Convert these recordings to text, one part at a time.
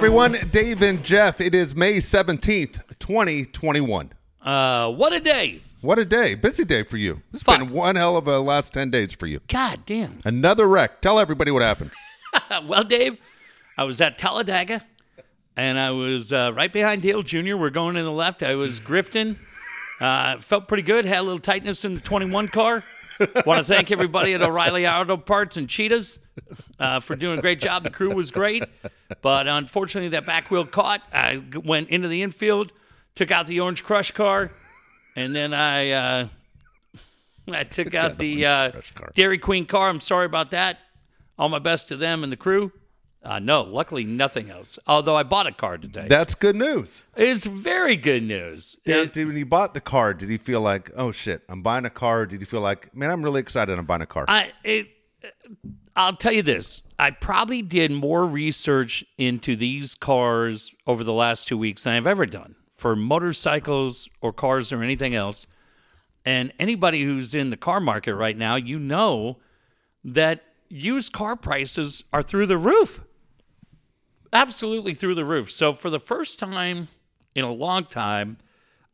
everyone. Dave and Jeff. It is May 17th, 2021. Uh, what a day. What a day. Busy day for you. It's Fuck. been one hell of a last 10 days for you. God damn. Another wreck. Tell everybody what happened. well, Dave, I was at Talladega and I was uh, right behind Dale Jr. We're going in the left. I was grifting. Uh, felt pretty good. Had a little tightness in the 21 car. Want to thank everybody at O'Reilly Auto Parts and Cheetahs uh, for doing a great job. The crew was great, but unfortunately, that back wheel caught. I went into the infield, took out the Orange Crush car, and then I uh, I took out the uh, Dairy Queen car. I'm sorry about that. All my best to them and the crew. Uh, no, luckily nothing else. Although I bought a car today. That's good news. it's very good news. Did, It- did- when he bought the car, did he feel like, oh shit, I'm buying a car? Did he feel like, man, I'm really excited I'm buying a car? I it, I'll tell you this. I probably did more research into these cars over the last two weeks than I've ever done for motorcycles or cars or anything else. And anybody who's in the car market right now, you know that used car prices are through the roof. Absolutely through the roof. So for the first time in a long time,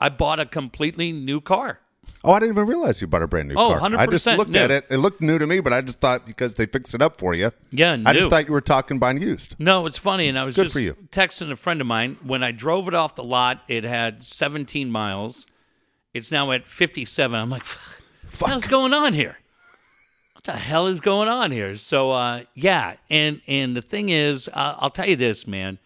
I bought a completely new car. oh, I didn't even realize you bought a brand new Oh, car. I just looked new. at it. It looked new to me, but I just thought because they fixed it up for you. Yeah, new. I just thought you were talking buying used. No, it's funny, and I was Good just for you. texting a friend of mine. When I drove it off the lot, it had 17 miles. It's now at 57. I'm like, what the hell's going on here? What the hell is going on here? So, uh, yeah, and and the thing is, uh, I'll tell you this, man.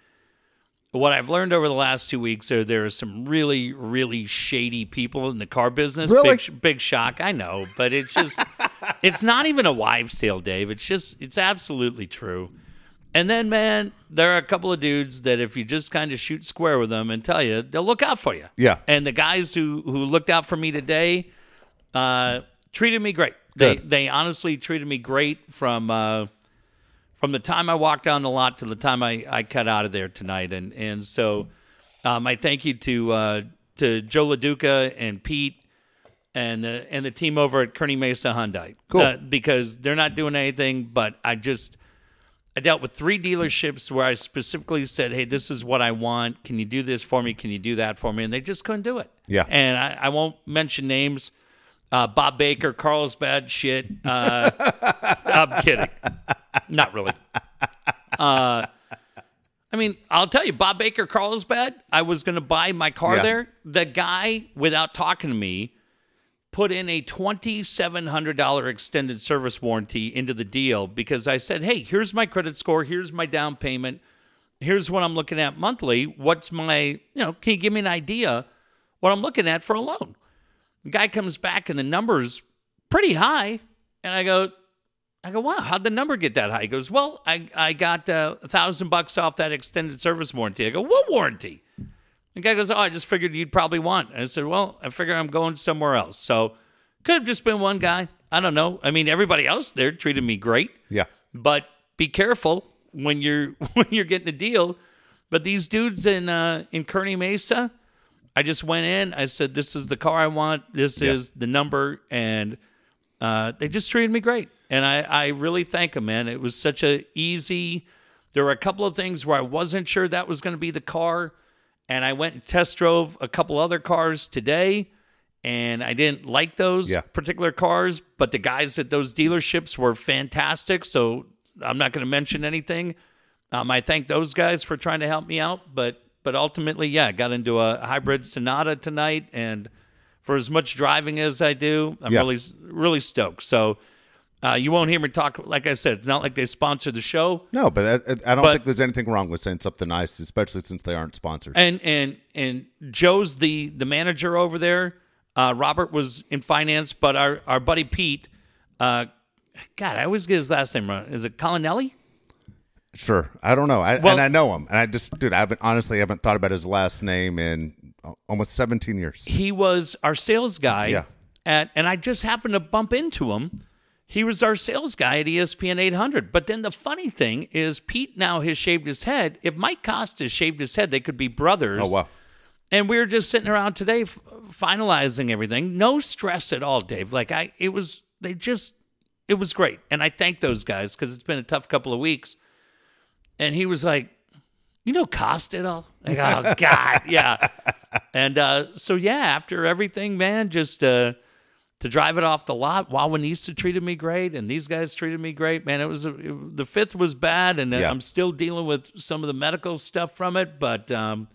What I've learned over the last two weeks are there are some really, really shady people in the car business. Really? Big, big shock, I know, but it's just, it's not even a wives' tale, Dave. It's just, it's absolutely true. And then, man, there are a couple of dudes that if you just kind of shoot square with them and tell you, they'll look out for you. Yeah. And the guys who who looked out for me today uh, treated me great. They Good. they honestly treated me great from uh, from the time I walked down the lot to the time I, I cut out of there tonight. And and so um, I thank you to uh, to Joe LaDuca and Pete and the and the team over at Kearney Mesa Hyundai. Cool. Uh, because they're not doing anything, but I just I dealt with three dealerships where I specifically said, "Hey, this is what I want. Can you do this for me? Can you do that for me?" And they just couldn't do it. Yeah. And I, I won't mention names. Uh, Bob Baker, Carlsbad, shit. Uh, I'm kidding. Not really. Uh, I mean, I'll tell you, Bob Baker, Carlsbad. I was going to buy my car Yeah. there. The guy, without talking to me, put in a $2,700 extended service warranty into the deal because I said, hey, here's my credit score, here's my down payment, here's what I'm looking at monthly. What's my, you know, can you give me an idea what I'm looking at for a loan? The guy comes back and the number's pretty high. And I go, I go, wow, how'd the number get that high? He goes, well, I, I got uh, a thousand bucks off that extended service warranty. I go, what warranty? The guy goes, oh, I just figured you'd probably want. I said, well, I figure I'm going somewhere else. So could have just been one guy. I don't know. I mean, everybody else there treated me great, Yeah. but be careful when you're when you're getting a deal. But these dudes in uh, in Kearney Mesa, I just went in. I said, "This is the car I want. This Yeah. is the number," and uh, they just treated me great. And I, I really thank them, man. It was such a easy. There were a couple of things where I wasn't sure that was going to be the car, and I went and test drove a couple other cars today, and I didn't like those Yeah. particular cars. But the guys at those dealerships were fantastic. So I'm not going to mention anything. Um, I thank those guys for trying to help me out, but but ultimately, yeah, I got into a hybrid Sonata tonight, and for as much driving as I do, I'm Yeah. really really stoked. So uh, you won't hear me talk. Like I said, it's not like they sponsor the show, No, but I, I don't But- think there's anything wrong with saying something nice, especially since they aren't sponsors. and and and Joe's the the manager over there. Uh, Robert was in finance, but our our buddy Pete, uh, God, I always get his last name wrong. Is it Colinelli? Sure, I don't know, I, Well- and I know him, and I just, dude, I haven't honestly haven't thought about his last name in almost 17 years. he was our sales guy Yeah. at and I just happened to bump into him. He was our sales guy at ESPN 800. But then the funny thing is, Pete now has shaved his head. If Mike Costa shaved his head, they could be brothers. Oh wow, And we were just sitting around today, f- finalizing everything. No stress at all, Dave. Like I, it was. They just, it was great. And I thank those guys because it's been a tough couple of weeks. And he was like, you know, cost it all. Like, oh God, yeah. And uh, so yeah, after everything, man, just uh, to drive it off the lot. Wawanisa treated me great, and these guys treated me great. Man, it was it, the fifth was bad, and uh, Yeah. I'm still dealing with some of the medical stuff from it, but. Um,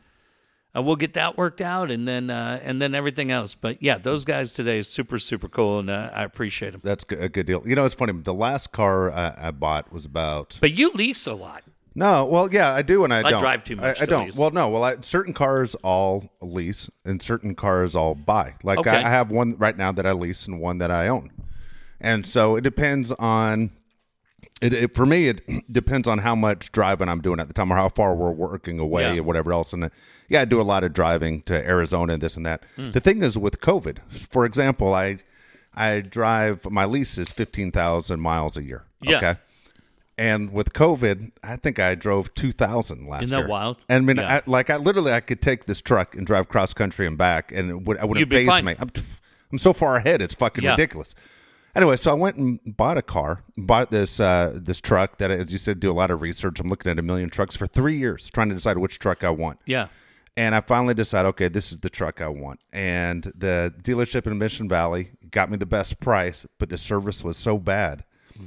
uh, we'll get that worked out, and then uh, and then everything else. But yeah, those guys today is super super cool, and uh, I appreciate them. That's a good deal. You know, it's funny. The last car I, I bought was about But you lease a lot. No, well, yeah, I do, and I, I don't drive too much I, I don't. lease. Well, no, well, I, certain cars I'll lease, and certain cars I'll buy. Like Okay. I, I have one right now that I lease, and one that I own, and so it depends on. It, it for me, it depends on how much driving I'm doing at the time, or how far we're working away, Yeah. or whatever else. And uh, yeah, I do a lot of driving to Arizona and this and that. Hmm. The thing is with COVID, for example, I I drive my lease is fifteen thousand miles a year. Yeah. Okay. And with COVID, I think I drove two thousand last year. Isn't that year. wild? And I mean, Yeah. I, like I literally, I could take this truck and drive cross country and back, and it would I wouldn't phase me. I'm, I'm so far ahead; it's fucking Yeah. ridiculous. Anyway, so I went and bought a car, bought this uh, this truck that, as you said, do a lot of research. I'm looking at a million trucks for three years, trying to decide which truck I want. Yeah. And I finally decided, okay, this is the truck I want. And the dealership in Mission Valley got me the best price, but the service was so bad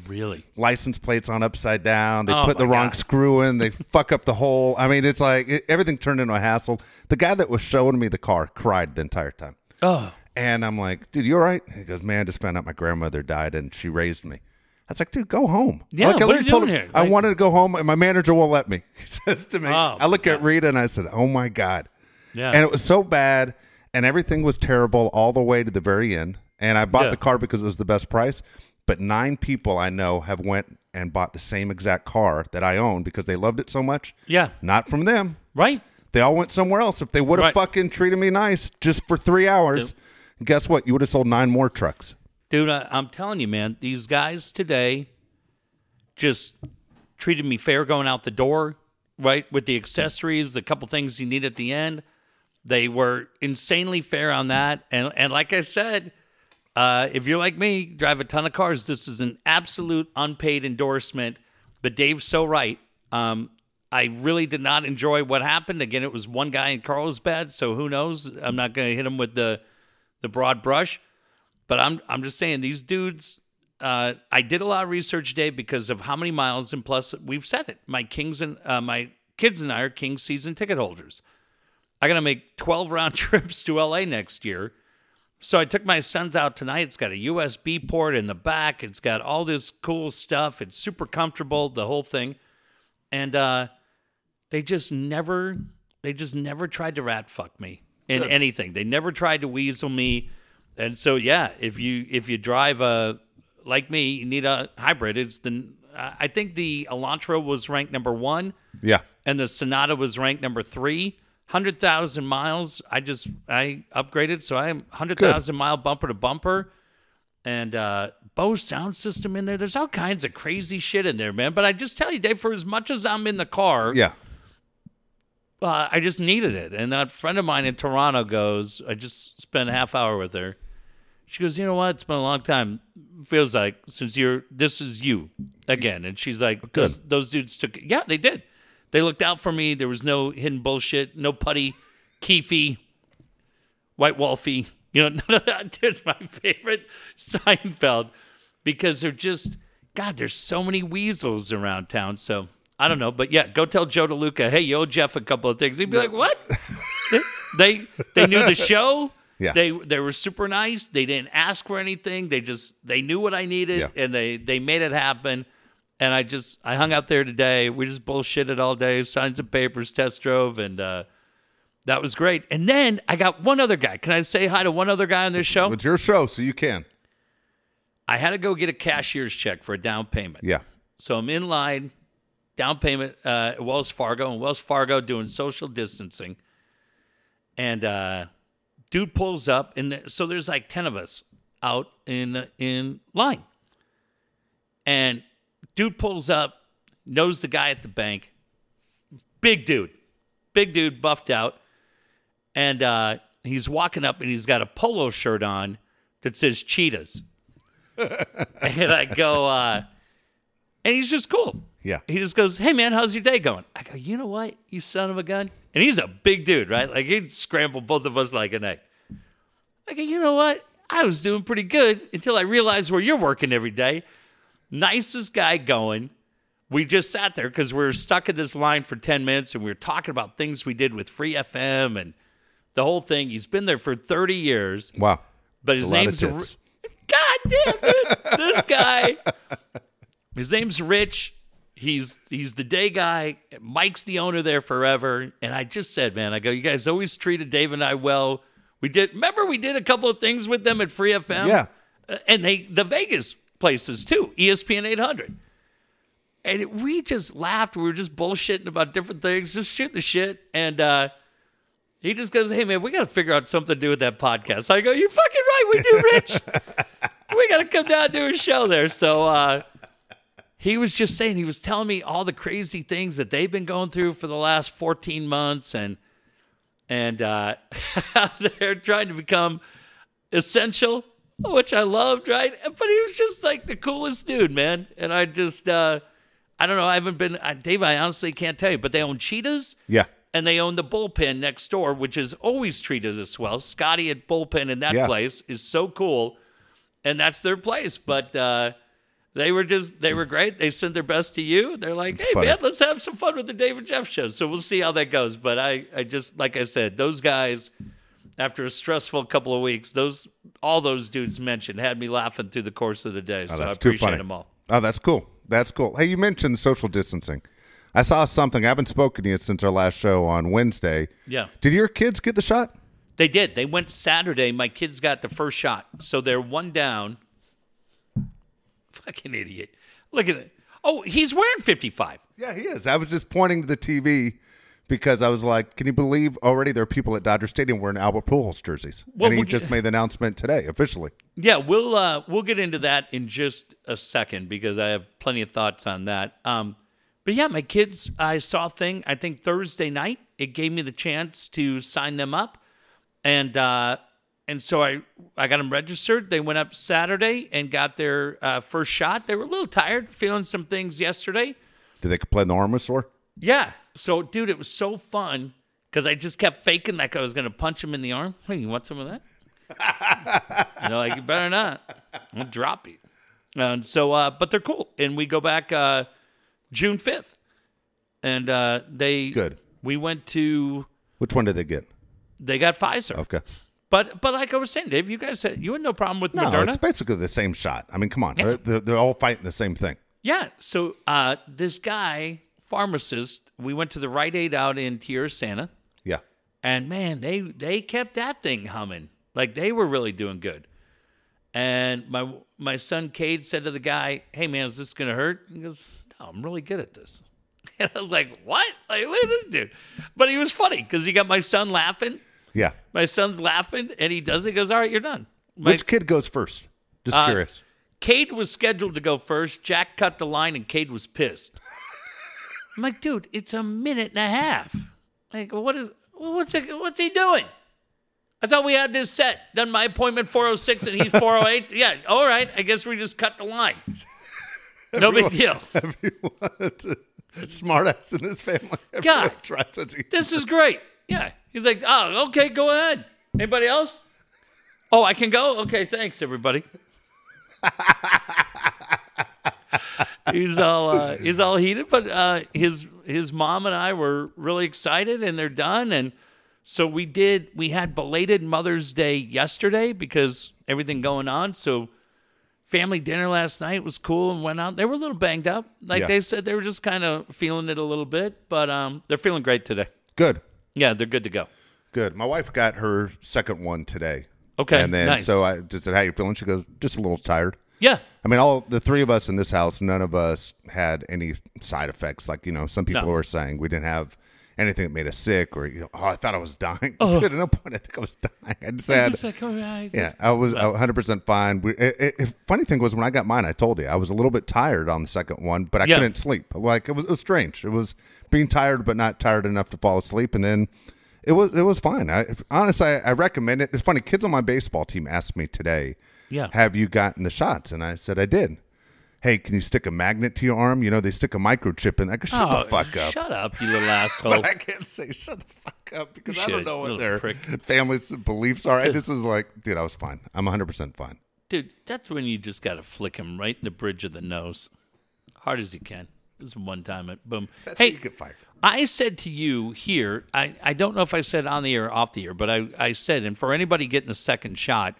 Really? license plates on upside down. They Oh, put the wrong God. screw in. They fuck up the hole. I mean, it's like it, everything turned into a hassle. The guy that was showing me the car cried the entire time. Oh. And I'm like, dude, you all right? He goes, man, I just found out my grandmother died and she raised me. I was like, dude, go home. Yeah, like, I what are you doing him, here? I Like- wanted to go home, and my manager won't let me. He says to me, Oh, I look at Rita and I said, oh my God. Yeah. And it was so bad, and everything was terrible all the way to the very end. And I bought Yeah. the car because it was the best price. But nine people I know have went and bought the same exact car that I own because they loved it so much. Yeah. Not from them. Right? They all went somewhere else. If they would have Right. fucking treated me nice just for three hours, guess what? You would have sold nine more trucks. Dude, I, I'm telling you, man, these guys today just treated me fair going out the door, right? With the accessories, the couple things you need at the end. They were insanely fair on that. And and like I said, uh, if you're like me, drive a ton of cars, this is an absolute unpaid endorsement. But Dave's so right. Um, I really did not enjoy what happened. Again, it was one guy in Carlsbad, so who knows? I'm not going to hit him with the the broad brush. But I'm I'm just saying these dudes. Uh, I did a lot of research, Dave, because of how many miles, and plus we've said it. My kings and uh, my kids and I are Kings season ticket holders. I got to make 12 round trips to LA next year. So I took my sons out tonight. It's got a USB port in the back. It's got all this cool stuff. It's super comfortable, the whole thing. And uh, they just never, they just never tried to rat fuck me in anything. They never tried to weasel me. And so yeah, if you if you drive a like me, you need a hybrid. It's the I think the Elantra was ranked number one Yeah. and the Sonata was ranked number three. Hundred thousand miles. I just I upgraded, so I'm hundred thousand mile bumper to bumper, and uh, Bose sound system in there. There's all kinds of crazy shit in there, man. But I just tell you, Dave, for as much as I'm in the car, Yeah. uh, I just needed it. And that friend of mine in Toronto goes, I just spent a half hour with her. She goes, you know what? It's been a long time. Feels like since you're this is you again. And she's like, those, those dudes took it. Yeah, they did. They looked out for me. There was no hidden bullshit, no putty, keefy, white wolfy. You know, none of that is my favorite Seinfeld because they're just God. There's so many weasels around town. So I don't know, but yeah, go tell Joe DeLuca, hey, you owe Jeff a couple of things. He'd be like, what? they they knew the show. Yeah. They they were super nice. They didn't ask for anything. They just they knew what I needed Yeah. and they they made it happen. And I just I hung out there today. We just bullshitted all day, signed some papers, test drove, and uh, that was great. And then I got one other guy. Can I say hi to one other guy on this show? It's your show, so you can. I had to go get a cashier's check for a down payment. Yeah. So I'm in line, down payment uh, at Wells Fargo, and Wells Fargo doing social distancing. And uh, dude pulls up, and th- so there's like ten of us out in in line. And dude pulls up, knows the guy at the bank, big dude, big dude, buffed out, and uh, he's walking up, and he's got a polo shirt on that says Cheetahs. and I go, uh, and he's just cool. Yeah. He just goes, "Hey man, how's your day going?" I go, "You know what, you son of a gun." And he's a big dude, right? Like he'd scramble both of us like an egg. I go, "You know what? I was doing pretty good until I realized where you're working every day. Nicest guy going." We just sat there because we were stuck in this line for 10 minutes and we were talking about things we did with Free FM and the whole thing. He's been there for 30 years, Wow. but his A lot of name's tits. God damn, dude. this guy. His name's Rich. He's he's the day guy. Mike's the owner there forever. And I just said, man, I go, you guys always treated Dave and I well. We did. Remember, we did a couple of things with them at Free FM. Yeah. Uh, and they the Vegas places too, ESPN 800. And it, we just laughed. We were just bullshitting about different things, just shooting the shit. And uh, he just goes, "Hey man, we got to figure out something to do with that podcast." I go, "You're fucking right, we do, Rich. we got to come down and do a show there." So uh, he was just saying, he was telling me all the crazy things that they've been going through for the last 14 months, and and uh, they're trying to become essential, which I loved, right? But he was just like the coolest dude, man. And I just, uh, I don't know, I haven't been, uh, Dave, I honestly can't tell you, but they own Cheetahs Yeah. and they own the bullpen next door, which is always treated as well. Scotty at bullpen in that Yeah. place is so cool, and that's their place. But uh, they were just they were great. They sent their best to you. They're like, hey funny. man, let's have some fun with the David Jeff show. So we'll see how that goes. But I I just like I said, those guys. After a stressful couple of weeks, those all those dudes mentioned had me laughing through the course of the day. Oh, so I Oh, that's too appreciate them all. Oh, that's cool. That's cool. Hey, you mentioned social distancing. I saw something. I haven't spoken to you since our last show on Wednesday. Yeah. Did your kids get the shot? They did. They went Saturday. My kids got the first shot. So they're one down. Fucking idiot. Look at it. Oh, he's wearing 55. Yeah, he is. I was just pointing to the TV because I was like, can you believe already there are people at Dodger Stadium wearing Albert Pujols jerseys? Well, and he we'll get- just made the announcement today, officially. Yeah, we'll uh, we'll get into that in just a second because I have plenty of thoughts on that. Um, but yeah, my kids, I saw a thing. I think Thursday night. It gave me the chance to sign them up, and uh, and so I I got them registered. They went up Saturday and got their uh, first shot. They were a little tired, feeling some things yesterday. Did they play in the armor store? Yeah. So, dude, it was so fun because I just kept faking like I was going to punch him in the arm. Hey, you want some of that? you know, like, you better not. I'll drop you. And so, uh, but they're cool. And we go back uh, June 5th. And uh, they, Good. We went to, Which one did they get? they got Pfizer. Okay. But, but like I was saying, Dave, you guys said you had no problem with No, Moderna. it's basically the same shot. I mean, come on. They're, they're, they're all fighting the same thing. Yeah. So uh, this guy, pharmacist, we went to the Rite Aid out in Tierrasanta. Yeah. And man, they they kept that thing humming. Like they were really doing good. And my my son Cade said to the guy, "Hey man, is this gonna hurt?" He goes, "No, I'm really good at this." And I was like, "What?" Like look at this dude. But he was funny because he got my son laughing. Yeah. My son's laughing, and he does. it. He goes, "All right, you're done." My, Which kid goes first? Just Uh, curious. Cade was scheduled to go first. Jack cut the line, and Cade was pissed. I'm like, dude, it's a minute and a half. Like, what is what's he, what's he doing? I thought we had this set. Done my appointment 406 and he's 408. yeah, all right. I guess we just cut the line. No big deal. Everyone, uh, smart ass in this family. God. This is great. Yeah. He's like, oh, okay, go ahead. Anybody else? Oh, I can go? Okay, thanks, everybody. He's all uh, he's all heated, but uh, his his mom and I were really excited, and they're done. And so we did. We had belated Mother's Day yesterday because everything going on. So family dinner last night was cool and went out. They were a little banged up, like Yeah. they said. They were just kind of feeling it a little bit, but um, they're feeling great today. Good. Yeah, they're good to go. Good. My wife got her second one today. Okay, And then nice. so I just said, "How you feeling?" She goes, "Just a little tired." Yeah, I mean, all the three of us in this house, none of us had any side effects. Like you know, some people No. were saying we didn't have anything that made us sick, or you know, oh, I thought I was dying. Dude, at no point I think I was dying. I just had, It's like, all right. yeah, I was 100 percent fine. We, it, it, it- funny thing was when I got mine, I told you I was a little bit tired on the second one, but I Yeah. couldn't sleep. Like it was, it was strange. It was being tired but not tired enough to fall asleep, and then. It was it was fine. I honestly I, I recommend it. It's funny. Kids on my baseball team asked me today, Yeah. have you gotten the shots? And I said I did. hey, can you stick a magnet to your arm? You know, they stick a microchip in. I go, shut Oh, the fuck up. Shut up, you little asshole. But I can't say shut the fuck up because You I don't should, know what their prick. family's beliefs are. And this is like, dude, I was fine. I'm 100% fine. Dude, that's when you just got to flick him right in the bridge of the nose. Hard as you can. This is one time. Boom. That's how hey, you get fired. I said to you here, I, I don't know if I said on the air or off the air, but I, I said, and for anybody getting a second shot,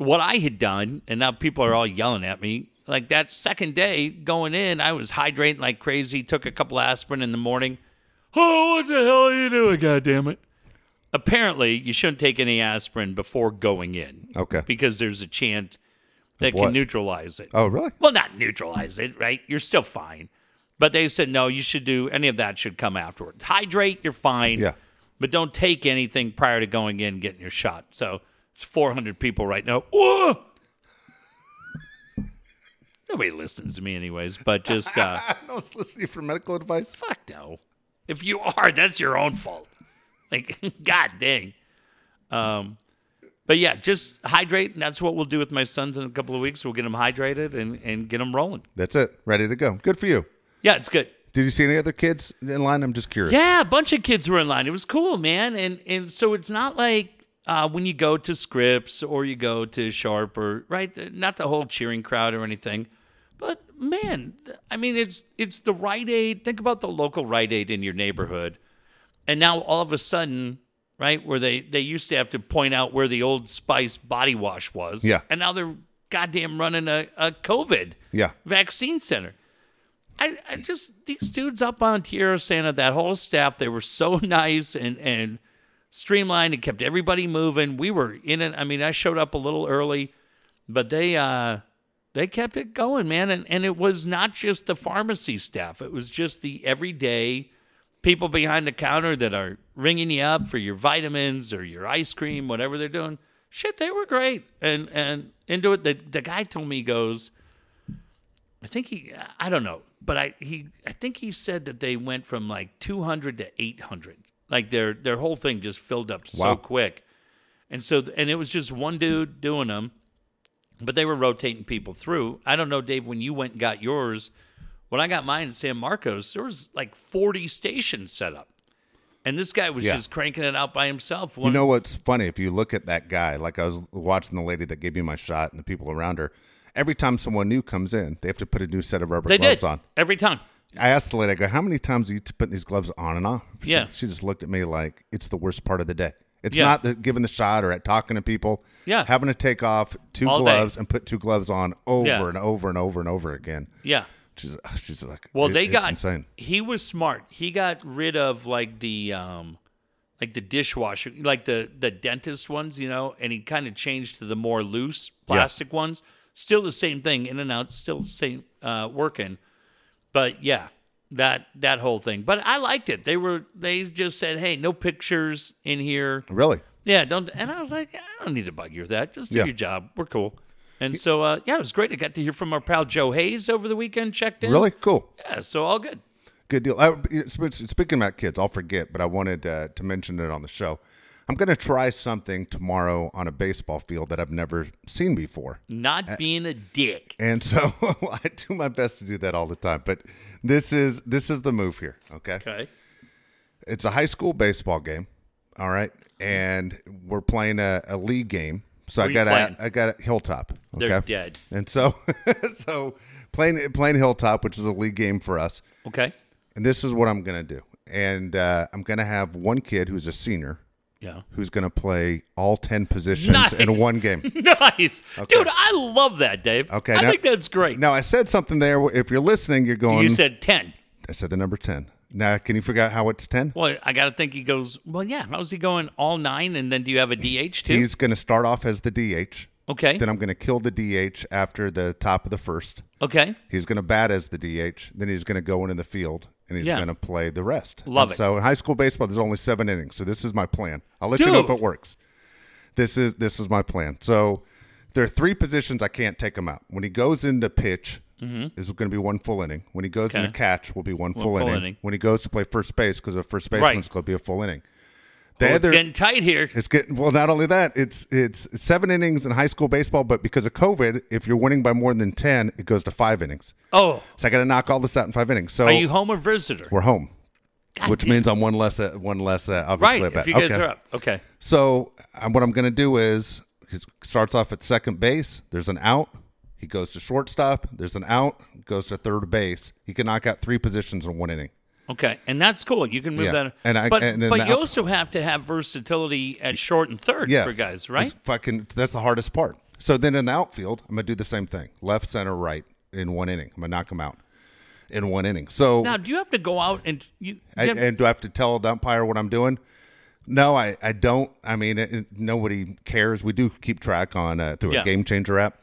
what I had done, and now people are all yelling at me, like that second day going in, I was hydrating like crazy, took a couple aspirin in the morning. Oh, what the hell are you doing? God damn it. Apparently, you shouldn't take any aspirin before going in. Okay. Because there's a chance that what? can neutralize it. Oh, really? Well, not neutralize it, right? You're still fine. But they said, no, you should do any of that should come afterwards. Hydrate, you're fine. Yeah. But don't take anything prior to going in and getting your shot. So it's 400 people right now. Whoa! Nobody listens to me, anyways. But just, uh, no one's listening for medical advice. fuck no. If you are, that's your own fault. Like, god dang. Um, but yeah, just hydrate, and that's what we'll do with my sons in a couple of weeks. We'll get them hydrated and, and get them rolling. That's it. Ready to go. Good for you. Yeah, it's good. Did you see any other kids in line? I'm just curious. Yeah, a bunch of kids were in line. It was cool, man. And and so it's not like uh, when you go to Scripps or you go to Sharp or right, not the whole cheering crowd or anything. But man, I mean, it's it's the Rite Aid. Think about the local Rite Aid in your neighborhood, and now all of a sudden, right, where they they used to have to point out where the Old Spice body wash was, Yeah. and now they're goddamn running a, a COVID Yeah. vaccine center. I, I just these dudes up on Tierrasanta, that whole staff, they were so nice and and streamlined and kept everybody moving. We were in it. I mean, I showed up a little early, but they uh they kept it going, man. And and it was not just the pharmacy staff; it was just the everyday people behind the counter that are ringing you up for your vitamins or your ice cream, whatever they're doing. Shit, they were great. And and into it, the the guy told me he goes. I think he, I don't know, but I he, I think he said that they went from like 200 to 800. Like their their whole thing just filled up so quick, and so and it was just one dude doing them, but they were rotating people through. I don't know, Dave, when you went and got yours, when I got mine in San Marcos, there was like 40 stations set up, and this guy was Yeah. just cranking it out by himself. You know what's funny? If you look at that guy, like I was watching the lady that gave me my shot and the people around her, every time someone new comes in, they have to put a new set of rubber they gloves did on. every time. I asked the lady, I go, how many times are you putting these gloves on and off? She, Yeah. She just looked at me like it's the worst part of the day. It's Yeah. not the, giving the shot or at talking to people. Yeah. Having to take off two All day. gloves and put two gloves on over Yeah. and over and over and over again. Yeah. She's, she's like, Well, it- they got insane. he was smart. He got rid of like the um like the dishwasher, like the the dentist ones, you know, and he kind of changed to the more loose plastic ones. Still the same thing, in and out, still the same uh working. But yeah, that that whole thing. But I liked it. They were they just said, "Hey, no pictures in here." Really? Yeah, don't. And I was like, I don't need to bug you with that. Just do Yeah. your job. We're cool. And so, uh, yeah, it was great. I got to hear from our pal Joe Hayes over the weekend. Checked in. Really? Cool. Yeah, so all good. Good deal. I, speaking about kids, I'll forget, but I wanted uh, to mention it on the show. I'm going to try something tomorrow on a baseball field that I've never seen before. Not being a dick. And so I do my best to do that all the time. But this is this is the move here. Okay. Okay. It's a high school baseball game. All right. And we're playing a, a league game. So I got a, I got a Hilltop. Okay. They're dead. And so so playing playing Hilltop, which is a league game for us. Okay. And this is what I'm going to do. And uh, I'm going to have one kid who's a senior Yeah. who's going to play all 10 positions Nice. in one game. nice. Dude, I love that, Dave. Okay, I now- think that's great. Now, I said something there. If you're listening, you're going, you said 10. I said the number 10. Now, can you figure out how it's 10? Well, I got to think he goes, well, yeah. How's he going all nine? And then do you have a DH too? He's going to start off as the DH. okay. Then I'm going to kill the DH after the top of the first. okay. He's going to bat as the DH. Then he's going to go into the field and he's Yeah. going to play the rest. Love And it. So in high school baseball, there's only seven innings. So this is my plan. I'll let you know if it works. This is this is my plan. So there are three positions I can't take him out. When he goes into pitch, this is going to be one full inning. When he goes Mm-hmm. Okay. into catch, will be one, full, full inning. inning. When he goes to play first base, because a first Right. baseman's going to be a full inning. The Oh, it's getting tight here. It's getting well. Not only that, it's it's seven innings in high school baseball, but because of COVID, if you're winning by more than ten, it goes to five innings. Oh, So I got to knock all this out in five innings. So are you home or visitor? we're home, God which damn. means I'm one less. Uh, one less. Uh, obviously, right. at bat. If you guys Okay. are up, okay. So um, what I'm going to do is it starts off at second base. There's an out. He goes to shortstop. There's an out. Goes to third base. He can knock out three positions in one inning. Okay, and that's cool. You can move Yeah. that. And I- but and then but you also have to have versatility at short and third Yes. for guys, right? Fucking. That's the hardest part. So then in the outfield, I'm gonna do the same thing: left, center, right in one inning. I'm gonna knock them out in one inning. So Now, do you have to go out and you? I, have- and do I have to tell the umpire what I'm doing? No, I, I don't. I mean, it, it- nobody cares. We do keep track on uh, through Yeah. a Game Changer app.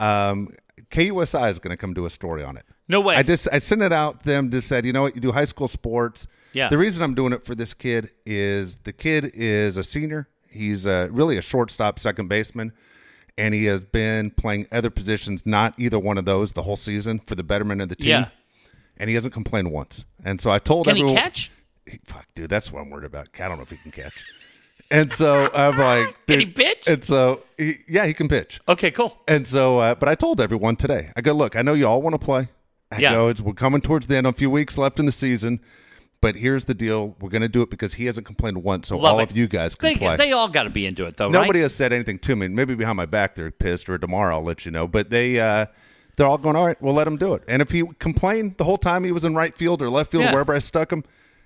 Um, KUSI is going to come do a story on it. No way. I just I sent it out. Them just said, you know what, you do high school sports. Yeah. The reason I'm doing it for this kid is the kid is a senior. He's uh really a shortstop, second baseman, and he has been playing other positions, not either one of those, the whole season for the betterment of the team. Yeah. And he hasn't complained once. And so I told Can he everyone, catch? he- fuck, dude, that's what I'm worried about. I don't know if he can catch. And so I'm like, Can he pitch? And so, he, yeah, he can pitch. Okay, cool. And so, uh, but I told everyone today, I go, look, I know you all want to play. I Yeah. go, it's, we're coming towards the end, a few weeks left in the season. But here's the deal: we're going to do it because he hasn't complained once, so Love all it. of you guys can They, play. they all got to be into it though, Nobody right? has said anything to me. Maybe behind my back they're pissed, or tomorrow I'll let you know. But they, uh, they're all going, all right, we'll let him do it. And if he complained the whole time he was in right field or left field, Yeah. wherever I stuck him,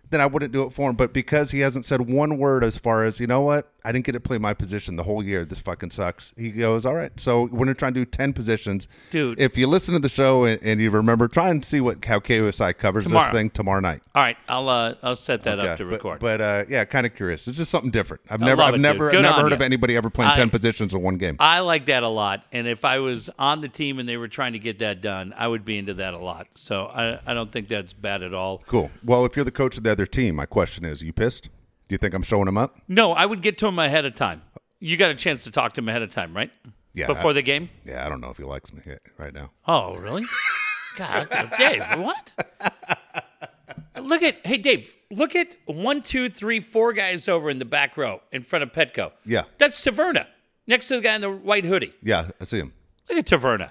then I wouldn't do it for him. But because he hasn't said one word as far as you know what, I didn't get to play my position the whole year. This fucking sucks. He goes, all right. So we're gonna try and do ten positions, Dude. If you listen to the show and, and you remember, try and see what how KUSI covers Tomorrow. this thing tomorrow night. All right, I'll uh, I'll set that Yeah, up to but, record. But uh, yeah, kind of curious. It's just something different. I've never, I've it, never, never heard you. of anybody ever playing I- ten positions in one game. I like that a lot, and if I was on the team and they were trying to get that done, I would be into that a lot. So I I don't think that's bad at all. Cool. Well, if you're the coach of the other team, my question is: Are you pissed? Do you think I'm showing him up? No, I would get to him ahead of time. You got a chance to talk to him ahead of time, right? Yeah. Before the game. Yeah, I don't know if he likes me right now. Oh, really? God, Dave, what? Look at, hey, Dave, look at one, two, three, four guys over in the back row in front of Petco. Yeah. That's Taverna, next to the guy in the white hoodie. Yeah, I see him. Look at Taverna.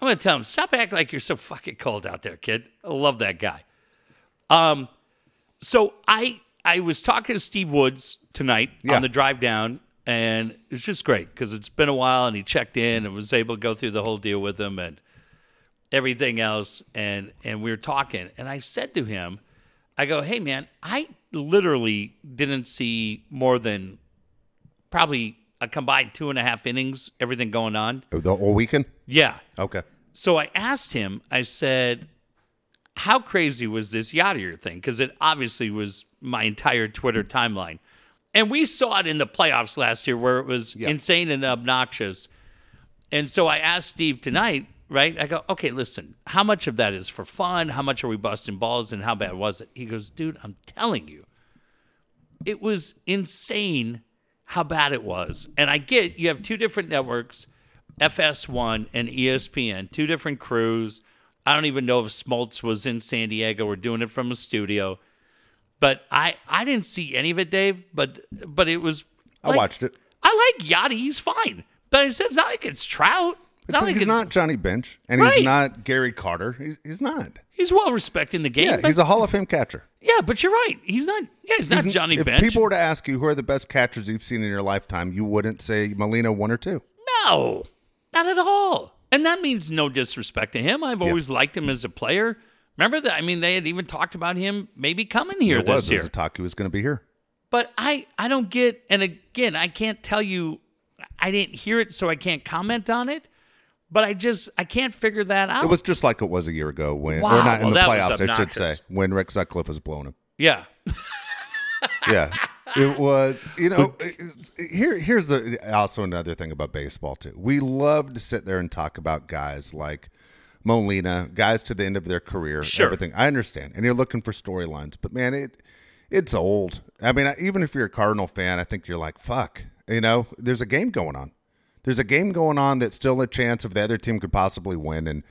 I'm going to tell him, stop acting like you're so fucking cold out there, kid. I love that guy. Um, so I I was talking to Steve Woods tonight Yeah. on the drive down, and it was just great because it's been a while, and he checked in and was able to go through the whole deal with him and everything else, and and we were talking, and I said to him, I go, hey man, I literally didn't see more than probably a combined two and a half innings, everything going on. The whole weekend. Yeah. Okay. So I asked him, I said, how crazy was this Yadier thing? Because it obviously was my entire Twitter timeline. And we saw it in the playoffs last year where it was insane and obnoxious. And so I asked Steve tonight, right? I go, okay, listen, how much of that is for fun? How much are we busting balls? And how bad was it? He goes, dude, I'm telling you, it was insane how bad it was. And I get you have two different networks, FS1 and ESPN, two different crews. I don't even know if Smoltz was in San Diego or doing it from a studio. But I I didn't see any of it, Dave. But but it was. I watched it. I like Yadi. He's fine. But it's not like it's Trout. It's not like he's it's, not Johnny Bench, and Right. he's not Gary Carter. He's, he's not. He's well respected in the game. Yeah, he's a Hall of Fame catcher. yeah, but you're right. He's not. Yeah, he's not Johnny if Bench. If people were to ask you who are the best catchers you've seen in your lifetime, you wouldn't say Molina one or two. No, not at all. And that means no disrespect to him. I've always liked him as a player. Remember that? I mean, they had even talked about him maybe coming here It this was. There year. was a talk he was going to be here. But I, I don't get. And again, I can't tell you. I didn't hear it, so I can't comment on it. But I just I can't figure that out. It was just like it was a year ago when, Wow, or not in well, the playoffs, I should say, when Rick Sutcliffe was blowing him. yeah, yeah it was you know here here's the also another thing about baseball too we love to sit there and talk about guys like molina guys to the end of their career Sure. everything. I understand. And you're looking for storylines. But man it it's old. I mean even if you're a cardinal fan i think you're like fuck you know? There's a game going on. There's a game going on that's still a chance if the other team could possibly win. And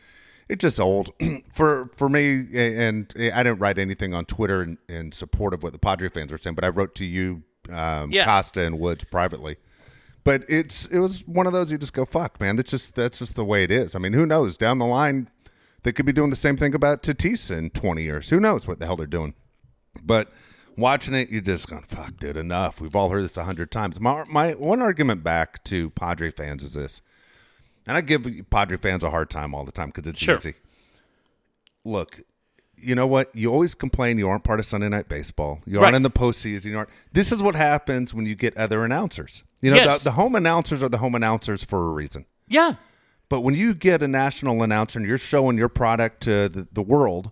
it's just old. For for me and i didn't write anything on twitter in, in support of what the padre fans were saying but i wrote to you um, Yeah. Costa and Woods privately. But it's it was one of those you just go fuck man. That's just that's just the way it is. I mean, who knows down the line they could be doing the same thing about Tatis in twenty years. Who knows what the hell they're doing? But watching it, you're just going, "Fuck, dude, enough." We've all heard this a hundred times. My my one argument back to Padre fans is this, and I give Padre fans a hard time all the time because it's Sure. easy. Look, you know what? You always complain you aren't part of Sunday Night Baseball. You aren't Right. in the postseason. You aren't. This is what happens when you get other announcers. You know, Yes. the, the home announcers are the home announcers for a reason. Yeah. But when you get a national announcer and you're showing your product to the, the world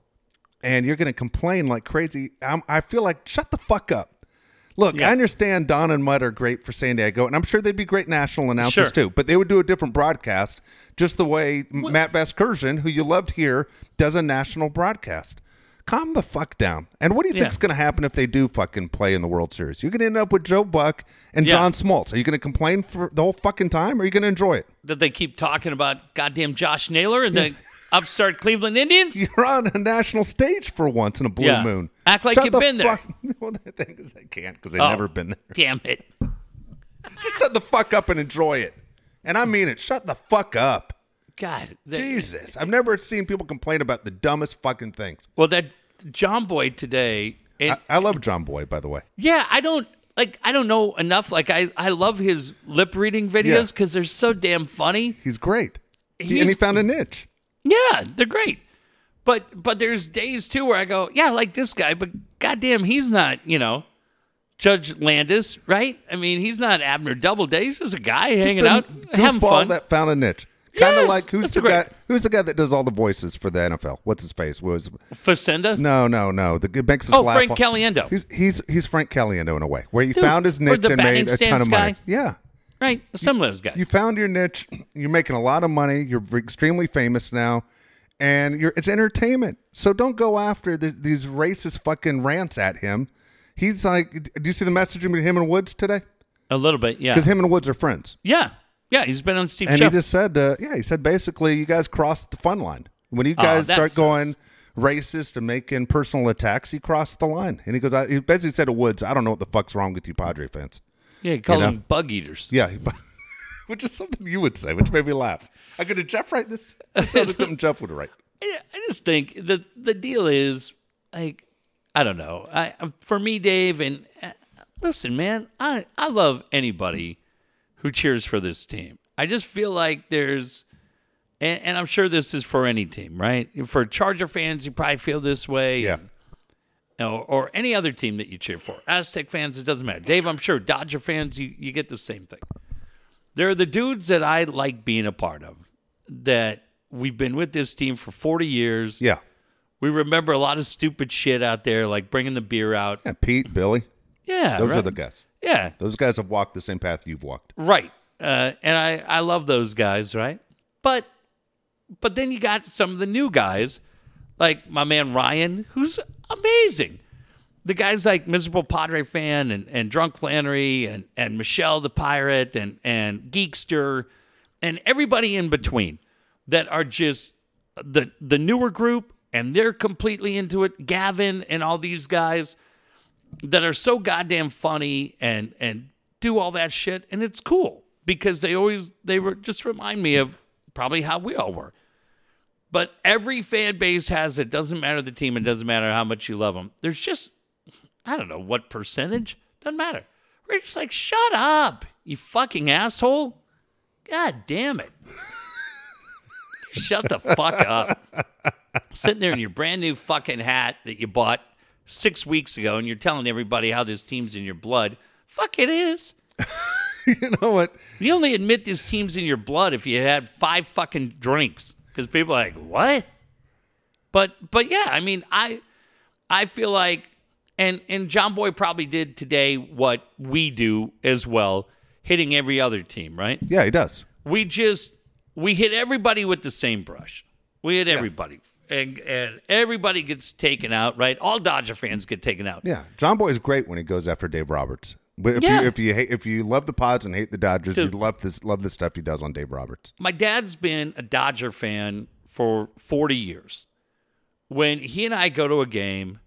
and you're going to complain like crazy, I'm, I feel like shut the fuck up. Look, Yeah. I understand Don and Mudd are great for San Diego, and I'm sure they'd be great national announcers Sure. too, but they would do a different broadcast just the way Matt Vasgersian, who you loved here, does a national broadcast. Calm the fuck down. And what do you Yeah. think's going to happen if they do fucking play in the World Series? You're going to end up with Joe Buck and Yeah. John Smoltz. Are you going to complain for the whole fucking time, or are you going to enjoy it? That they keep talking about goddamn Josh Naylor and the upstart Cleveland Indians. You're on a national stage for once in a blue Yeah. moon. Act like Shut you've the been there. fuck- Well, the thing is, they can't because they've Oh. never been there. Damn it. Just shut the fuck up and enjoy it. And I mean it. Shut the fuck up. God. Jesus. I've never seen people complain about the dumbest fucking things. Well, that Jomboy today. And, I, I love Jomboy, by the way. yeah, I don't like. I don't know enough. Like I, I love his lip reading videos because they're so damn funny. He's great. He- and he found a niche. Yeah, they're great. But but there's days too where I go, yeah, I like this guy, but goddamn, he's not, you know, Judge Landis, right? I mean, he's not Abner Doubleday. He's just a guy hanging a out, having fun. that found a niche. Kind of Yes, like who's the great. guy? Who's the guy that does all the voices for the NFL? What's his face? Was Facenda? no, no, no. The it makes us Oh, laugh. Frank Caliendo. He's he's he's Frank Caliendo in a way, where he Dude, found his niche and made a ton of money. Yeah, Right? Some of those guys. you found your niche. You're making a lot of money. You're extremely famous now, and you're it's entertainment. So don't go after th these racist fucking rants at him. He's like, do you see the message between him and Woods today? a little bit, yeah. Because him and Woods are friends. yeah. Yeah, he's been on Steve. And show. he just said, uh, yeah, he said basically, you guys crossed the fun line. When you guys that start sucks. going racist and making personal attacks, he crossed the line. And he goes, I, he basically said to Woods, I don't know what the fuck's wrong with you, Padre fans. Yeah, he called know? them bug eaters. Yeah, which is something you would say, which made me laugh. I go, did Jeff write this? That sounds like something Jeff would write. I I just think the the deal is like I don't know. I for me, Dave, and uh, listen, man, I I love anybody who cheers for this team. I just feel like there's, and, and I'm sure this is for any team, right? For Charger fans, you probably feel this way. Yeah. Or, or any other team that you cheer for. Aztec fans, it doesn't matter. Dave, I'm sure Dodger fans, you, you get the same thing. There are the dudes that I like being a part of that we've been with this team for 40 years. Yeah. We remember a lot of stupid shit out there, like bringing the beer out. Yeah, Pete, Billy, Yeah. those right. are the guys. Yeah. Those guys have walked the same path you've walked. Right. Uh, and I, I love those guys, right? But but then you got some of the new guys, like my man Ryan, who's amazing. The guys like Miserable Padre fan and, and Drunk Flannery and, and Michelle the Pirate and, and Geekster and everybody in between that are just the the newer group and they're completely into it. Gavin and all these guys that are so goddamn funny and and do all that shit and it's cool because they always they were just remind me of probably how we all were but every fan base has it doesn't matter the team it doesn't matter how much you love them there's just i don't know what percentage doesn't matter we're just like shut up you fucking asshole god damn it shut the fuck up sitting there in your brand new fucking hat that you bought six weeks ago and you're telling everybody how this team's in your blood. Fuck it is. you know what? You only admit this team's in your blood if you had five fucking drinks. Because people are like, what? But but yeah, I mean, I I feel like and and Jomboy probably did today what we do as well, hitting every other team, right? Yeah, he does. we just we hit everybody with the same brush. We hit everybody, and and everybody gets taken out. Right? All Dodger fans get taken out. Yeah, Jomboy is great when he goes after Dave Roberts. But if Yeah. you if you hate, if you love the Pods and hate the Dodgers, Dude. you love this love the stuff he does on Dave Roberts. My dad's been a Dodger fan for forty years. When he and I go to a game,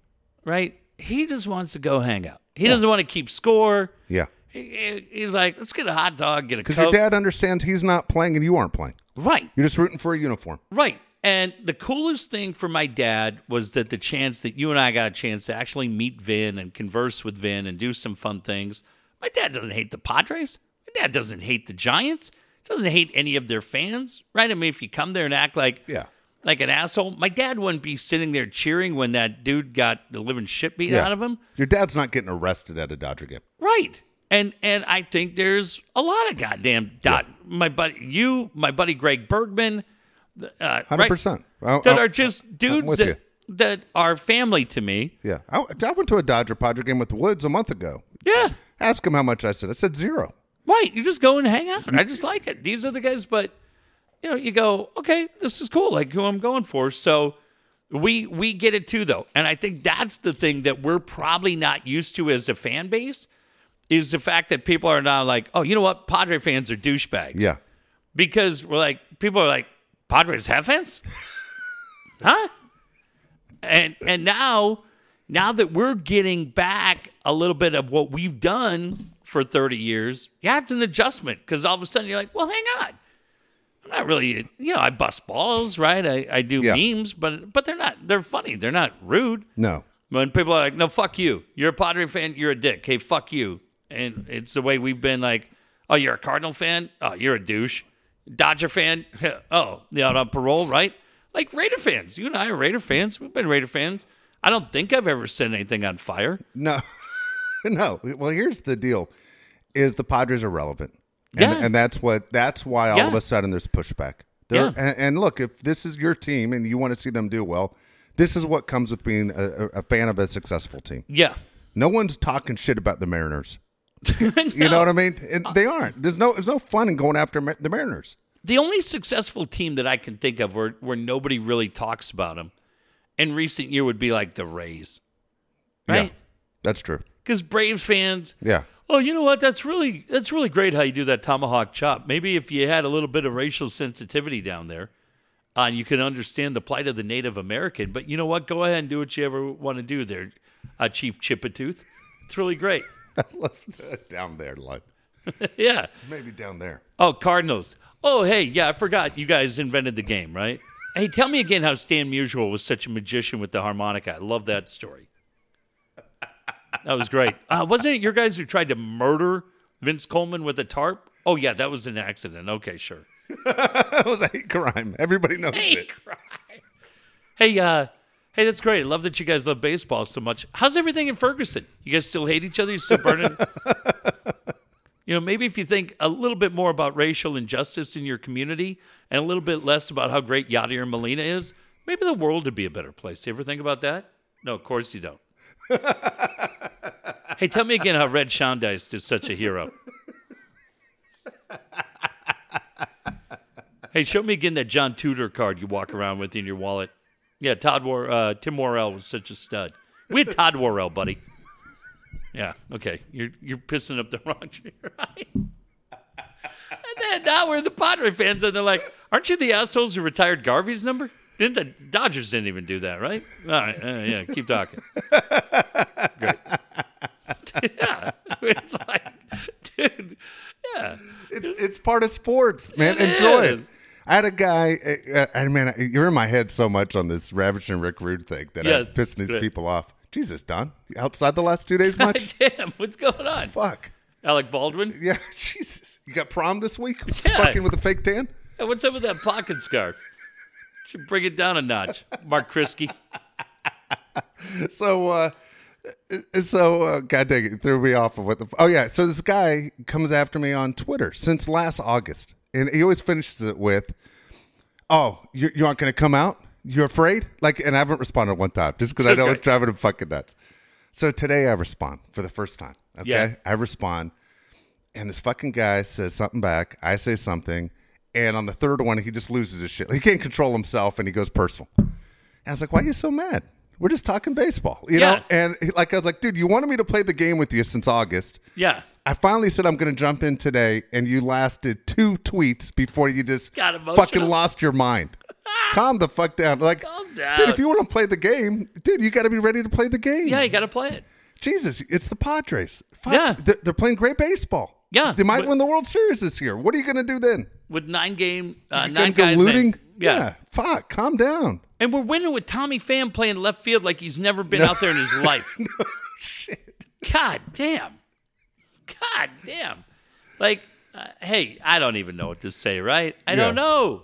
right? He just wants to go hang out. He doesn't want to keep score. Yeah. He- He's like, let's get a hot dog, get a Because your dad understands he's not playing and you aren't playing. right, You're just rooting for a uniform. right. And the coolest thing for my dad was that the chance that you and I got a chance to actually meet Vin and converse with Vin and do some fun things. My dad doesn't hate the Padres. My dad doesn't hate the Giants. Doesn't hate any of their fans, right? I mean, if you come there and act like Yeah. like an asshole, my dad wouldn't be sitting there cheering when that dude got the living shit beat Yeah. out of him. Your dad's not getting arrested at a Dodger game. Right. And and I think there's a lot of goddamn dot. My buddy, you, my buddy Greg Bergman, uh, Hundred right, percent. that are just dudes that, that are family to me. Yeah, I, I went to a Dodger Padre game with the Woods a month ago. Yeah. Ask him how much I said. I said zero. Right. You just go and hang out. I just like it. These are the guys, but you know, you go, okay, this is cool, like who I'm going for. So we we get it too though. And I think that's the thing that we're probably not used to as a fan base is the fact that people are now like, oh, you know what? Padre fans are douchebags. Yeah, Because we're like, people are like, Padres have fans? huh? And and now now that we're getting back a little bit of what we've done for 30 years, you have to an adjustment because all of a sudden you're like, well, hang on. I'm not really, you know, I bust balls, right? I, I do Yeah. memes, but but they're not, they're funny. They're not rude. no, When people are like, no, fuck you. You're a Padre fan. You're a dick. Hey, fuck you. And it's the way we've been like, oh, you're a Cardinal fan? Oh, you're a douche. Dodger fan? Oh, you're out on parole, right? Like Raider fans. You and I are Raider fans. We've been Raider fans. I don't think I've ever set anything on fire. no, no. Well, here's the deal: is the Padres are relevant, and, Yeah. and that's what that's why all of a sudden there's pushback. There, Yeah. and, and look, if this is your team and you want to see them do well, this is what comes with being a a fan of a successful team. Yeah. No one's talking shit about the Mariners. You know what I mean? And they aren't. There's no there's no fun in going after Mar- the Mariners. The only successful team that I can think of where, where nobody really talks about them in recent year would be like the Rays, right? Yeah, that's true. Because Braves fans, Yeah. Oh, you know what? That's really that's really great how you do that tomahawk chop. Maybe if you had a little bit of racial sensitivity down there, uh, and you can understand the plight of the Native American. But you know what? Go ahead and do what you ever want to do there, uh, Chief Chipatooth. It's really great. down there, like yeah. maybe down there. Oh, Cardinals. Oh, hey, yeah, I forgot you guys invented the game, right? Hey, tell me again how Stan Musial was such a magician with the harmonica. I love that story. That was great. Uh, wasn't it your guys who tried to murder Vince Coleman with a tarp? Oh, yeah, that was an accident. Okay, sure. That was a hate crime. Everybody knows Hey, it. cry. Hey, uh, hey, that's great. I love that you guys love baseball so much. How's everything in Ferguson? You guys still hate each other? You still burning? you know, maybe if you think a little bit more about racial injustice in your community and a little bit less about how great Yadier Molina is, maybe the world would be a better place. You ever think about that? No, of course you don't. hey, tell me again how Red Schoendienst is such a hero. Hey, show me again that John Tudor card you walk around with in your wallet. Yeah, Todd War, uh, Tim Worrell was such a stud. We had Todd Worrell, buddy. Yeah, okay. You're you're pissing up the wrong tree, right? And then now we're the Padre fans, and they're like, "Aren't you the assholes who retired Garvey's number?" Didn't the Dodgers didn't even do that, right? All right, uh, yeah. Keep talking. Great. yeah, it's like, dude, yeah. It's it's part of sports, man. It Enjoy is. it. I had a guy, uh, and man, you're in my head so much on this Ravishing Rick Rude thing that Yes, I'm pissing these good. people off. Jesus, Don, outside the last two days much? Damn, what's going on? Fuck. Alec Baldwin? Yeah, Jesus. You got prom this week? Yeah. Fucking with a fake tan? Hey, what's up with that pocket scarf? Should bring it down a notch, Mark Kriski. So, uh, so uh, God dang it, it threw me off of what the. Oh yeah, so this guy comes after me on Twitter since last August, and he always finishes it with, "Oh, you, you aren't going to come out? You're afraid?" Like, and I haven't responded one time just because I know Okay. it's driving him fucking nuts. So today I respond for the first time. Okay, Yeah. I respond, and this fucking guy says something back. I say something, and on the third one he just loses his shit. He can't control himself, and he goes personal. And I was like, why are you so mad? We're just talking baseball, you Yeah. know? And he- like, I was like, dude, you wanted me to play the game with you since August. Yeah. I finally said I'm going to jump in today, and you lasted two tweets before you just Got fucking lost your mind. Calm the fuck down. Like, Calm dude, if you want to play the game, dude, you got to be ready to play the game. Yeah, you got to play it. Jesus, it's the Padres. Fuck, Yeah. they're, playing great baseball. Yeah, they might but- win the World Series this year. What are you going to do then? with nine game, uh, You nine guys. looting? named- yeah. fuck, calm down. and we're winning with Tommy Pham playing left field like he's never been out there in his life. Shit. God damn. God damn. Like, uh, hey, I don't even know what to say, right? I don't know.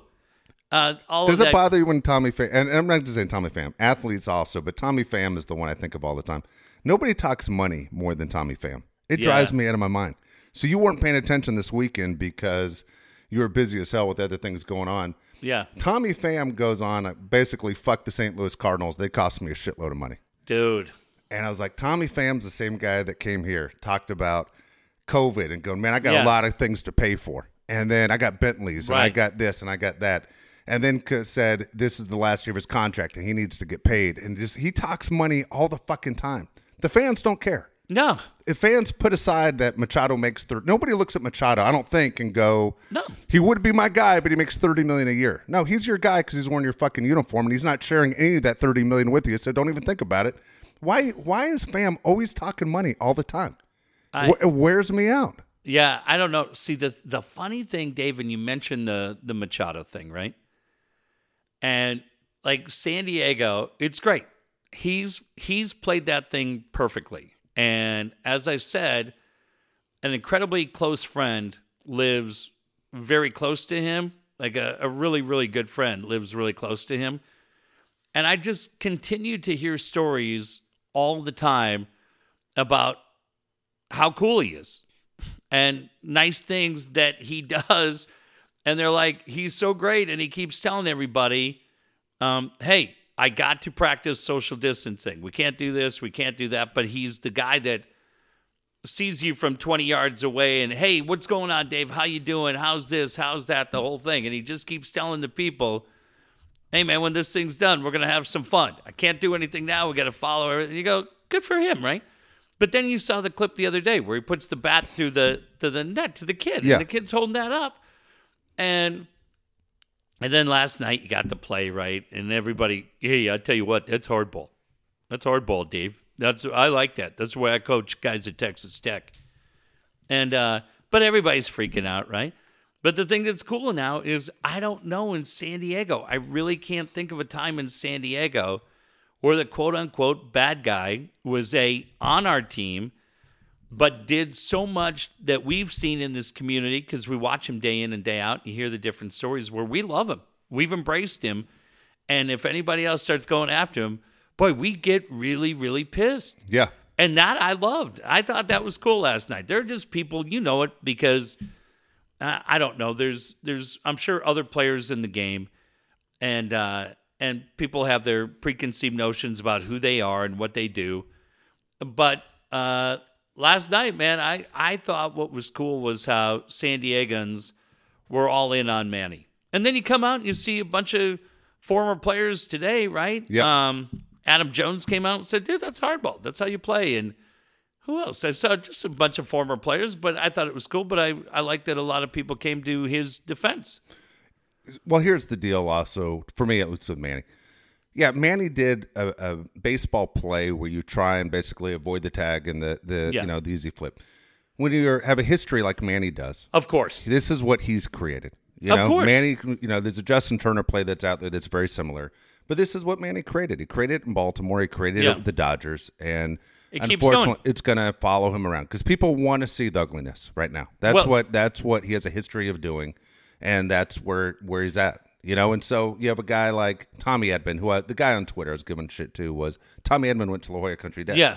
Uh, all Does of it that, bother you when Tommy Pham, and I'm not just saying Tommy Pham, athletes also, but Tommy Pham is the one I think of all the time. Nobody talks money more than Tommy Pham. It Yeah. drives me out of my mind. So you weren't paying attention this weekend because you were busy as hell with other things going on. Yeah, Tommy Pham goes on, uh, basically, fuck the St. Louis Cardinals. They cost me a shitload of money. dude. And I was like, Tommy Pham's the same guy that came here, talked about COVID and going, man, I got Yeah. a lot of things to pay for. And then I got Bentleys and I got this and I got that. And then said, this is the last year of his contract and he needs to get paid. And just, he talks money all the fucking time. The fans don't care. No, If fans put aside that Machado makes, thir- nobody looks at Machado, I don't think, and go, No. he would be my guy, but he makes thirty million a year. No, he's your guy because he's wearing your fucking uniform, and he's not sharing any of that thirty million with you. So don't even think about it. Why? Why is Pham always talking money all the time? I- it wears me out. yeah, I don't know. See, the the funny thing, Dave, and you mentioned the the Machado thing, right? And like San Diego, it's great. He's he's played that thing perfectly. And as I said, an incredibly close friend lives very close to him. Like a, a really, really good friend lives really close to him. And I just continue to hear stories all the time about how cool he is and nice things that he does. And they're like, he's so great. And he keeps telling everybody, um, hey, I got to practice social distancing. We can't do this, we can't do that. But he's the guy that sees you from 20 yards away and hey what's going on dave? How you doing? How's this? How's that? The whole thing. And he just keeps telling the people hey man when this thing's done we're going to have some fun. I can't do anything now. We got to follow everything you go good for him right but then you saw the clip the other day where he puts the bat through the to the net to the kid Yeah. and the kid's holding that up. And and then last night you got the play right? And everybody hey i tell you what that's hardball. That's hardball dave. That's i like that. That's the way i coach guys at texas tech. And uh but everybody's freaking out right? But the thing that's cool now is i don't know in san diego. I really can't think of a time in san diego where the quote unquote bad guy was a on our team but did so much that we've seen in this community because we watch him day in and day out. You hear the different stories where we love him. We've embraced him. And if anybody else starts going after him, boy, we get really, really pissed. Yeah. And that I loved. I thought that was cool last night. They're just people, you know it, because uh, I don't know. There's, there's, I'm sure other players in the game, and uh, and people have their preconceived notions about who they are and what they do. But uh, last night, man, I I thought what was cool was how San Diegans were all in on Manny, and then you come out and you see a bunch of former players today, right? Yeah. Um, Adam Jones came out and said, "Dude, that's hardball. That's how you play." And who else? I saw just a bunch of former players, but I thought it was cool. But I I like that a lot of people came to his defense. Well, here's the deal. Also, for me, at least with Manny. Yeah, Manny did a, a baseball play where you try and basically avoid the tag and the the Yeah. you know the easy flip. When you have a history like Manny does, Of course, this is what he's created. You Of know, course. Manny. You know, there's a Justin Turner play that's out there that's very similar, but this is what Manny created. He created it in Baltimore. He created Yeah. it with the Dodgers, and It keeps unfortunately, going. it's going to follow him around because people want to see the ugliness right now. That's Well- what that's what he has a history of doing, and that's where where he's at. You know, and so you have a guy like Tommy Edman, who I, the guy on Twitter I was giving shit to was Tommy Edman went to La Jolla Country Day. yeah.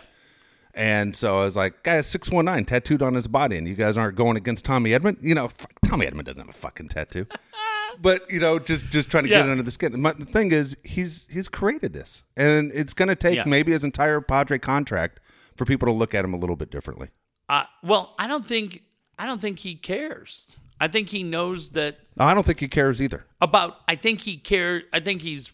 And so I was like, guy has 619 tattooed on his body, and you guys aren't going against Tommy Edman? You know, fuck, Tommy Edman doesn't have a fucking tattoo. but, you know, just just trying to get Yeah. under the skin. My, the thing is, he's he's created this. And it's going to take Yeah. maybe his entire Padre contract for people to look at him a little bit differently. Uh, well, I don't think I don't think he cares. I think he knows that I don't think he cares either. about. I think he cares. I think he's.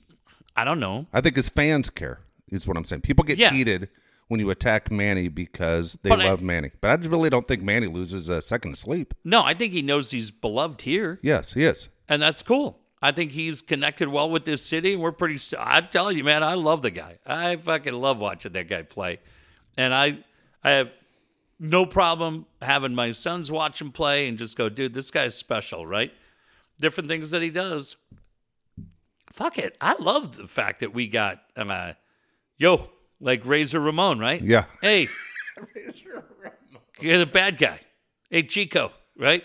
I don't know. I think his fans care, is what I'm saying. People get Yeah. heated when you attack Manny because they But I- love Manny. But I really don't think Manny loses a second sleep. No, I think he knows he's beloved here, Yes, he is. and that's cool. I think he's connected well with this city. and We're pretty. st- I'm telling you, man, I love the guy. I fucking love watching that guy play, and I I have no problem having my sons watch him play and just go, dude, this guy's special, right? Different things that he does. Fuck it. I love the fact that we got, uh, yo, like Razor Ramon, right? Yeah. Hey, Razor Ramon. you're the bad guy. Hey, Chico, right?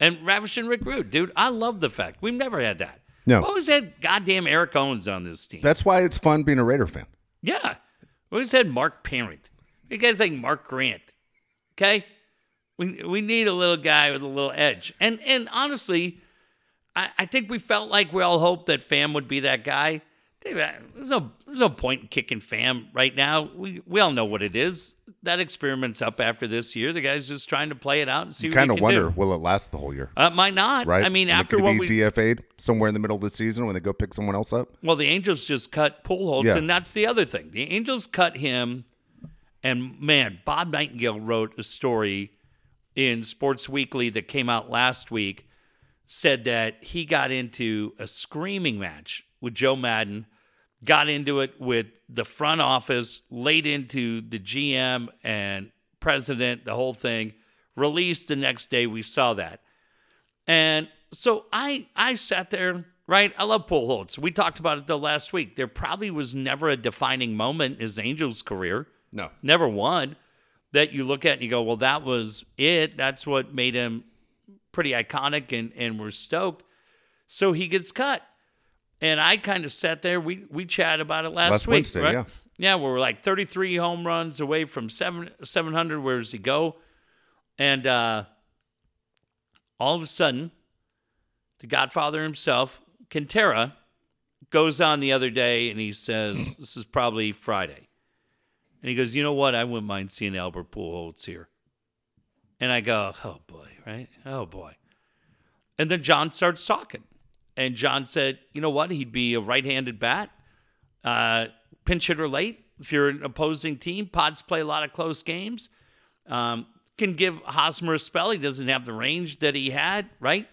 And Ravishing Rick Rude, dude. I love the fact we've never had that. No. Always had goddamn Eric Owens on this team. That's why it's fun being a Raider fan. Yeah. We always had Mark Parent. You guys think Mark Grant. Okay? We we need a little guy with a little edge. And and honestly, I, I think we felt like we all hoped that Pham would be that guy. There's no there's no point in kicking Pham right now. We we all know what it is. That experiment's up after this year. The guy's just trying to play it out and see You kind of wonder, do. will it last the whole year? Uh, might not. Right? I mean, And after could what we DFA'd somewhere in the middle of the season when they go pick someone else up. Well, the Angels just cut Pujols, Yeah. and that's the other thing. The Angels cut him, and man, Bob Nightingale wrote a story in Sports Weekly that came out last week. Said that he got into a screaming match with Joe Maddon, got into it with the front office, laid into the GM and president, the whole thing. Released the next day, we saw that. And so I I sat there, right? I love Pujols. We talked about it the last week. There probably was never a defining moment in his Angels career, No. never one, that you look at and you go, well, that was it. That's what made him pretty iconic and, and we're stoked. So he gets cut. And I kind of sat there. We we chatted about it last, Last week, Wednesday, right? yeah. Yeah, we were like 33 home runs away from seven 700. Where does he go? And uh, all of a sudden, the Godfather himself, Kentera, goes on the other day and he says, "This is probably Friday," and he goes, "You know what? I wouldn't mind seeing Albert Pujols here." And I go, "Oh boy, right? Oh boy." And then John starts talking, and John said, "You know what? He'd be a right-handed bat, uh, pinch hitter late. If you're an opposing team, Pods play a lot of close games." Um, can give Hosmer a spell. He doesn't have the range that he had, right?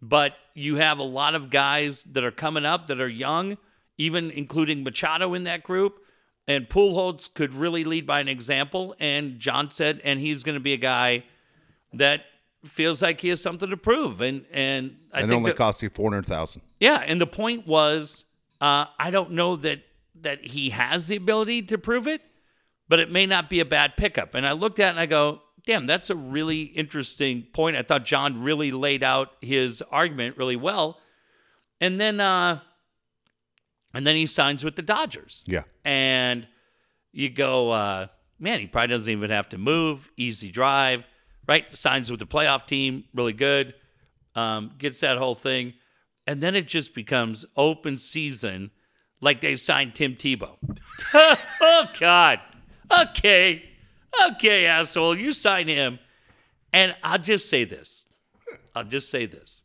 But you have a lot of guys that are coming up that are young, even including Machado in that group. And Pujols could really lead by an example. And John said, and he's going to be a guy that feels like he has something to prove. And and I And it think only that- cost you four hundred thousand. yeah, and the point was, uh, I don't know that that he has the ability to prove it, but it may not be a bad pickup. And I looked at it and I go, damn, that's a really interesting point. I thought John really laid out his argument really well. And then, uh, and then he signs with the Dodgers Yeah. and you go, uh, man, he probably doesn't even have to move. Easy drive, right? Signs with the playoff team, really good. Um, gets that whole thing, and then it just becomes open season, like they signed Tim Tebow. oh God, okay, okay, asshole, you sign him, and I'll just say this. I'll just say this.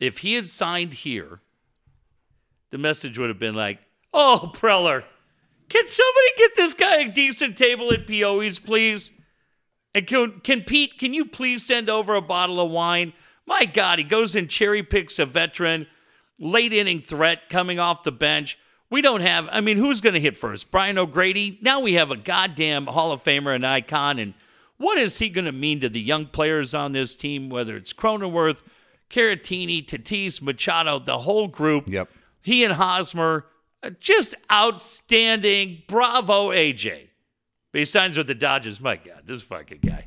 If he had signed here, the message would have been like, "Oh, Preller, can somebody get this guy a decent table at POE's, please? And can, can Pete, can you please send over a bottle of wine? My God, he goes and cherry picks a veteran, late inning threat coming off the bench. We don't have, I mean, who's going to hit first? Brian O'Grady? Now we have a goddamn Hall of Famer and icon. And what is he going to mean to the young players on this team, whether it's Cronenworth, Caratini, Tatis, Machado, the whole group? Yep. He and Hosmer, uh, just outstanding. Bravo, AJ. But he signs with the Dodgers. My God, this fucking guy.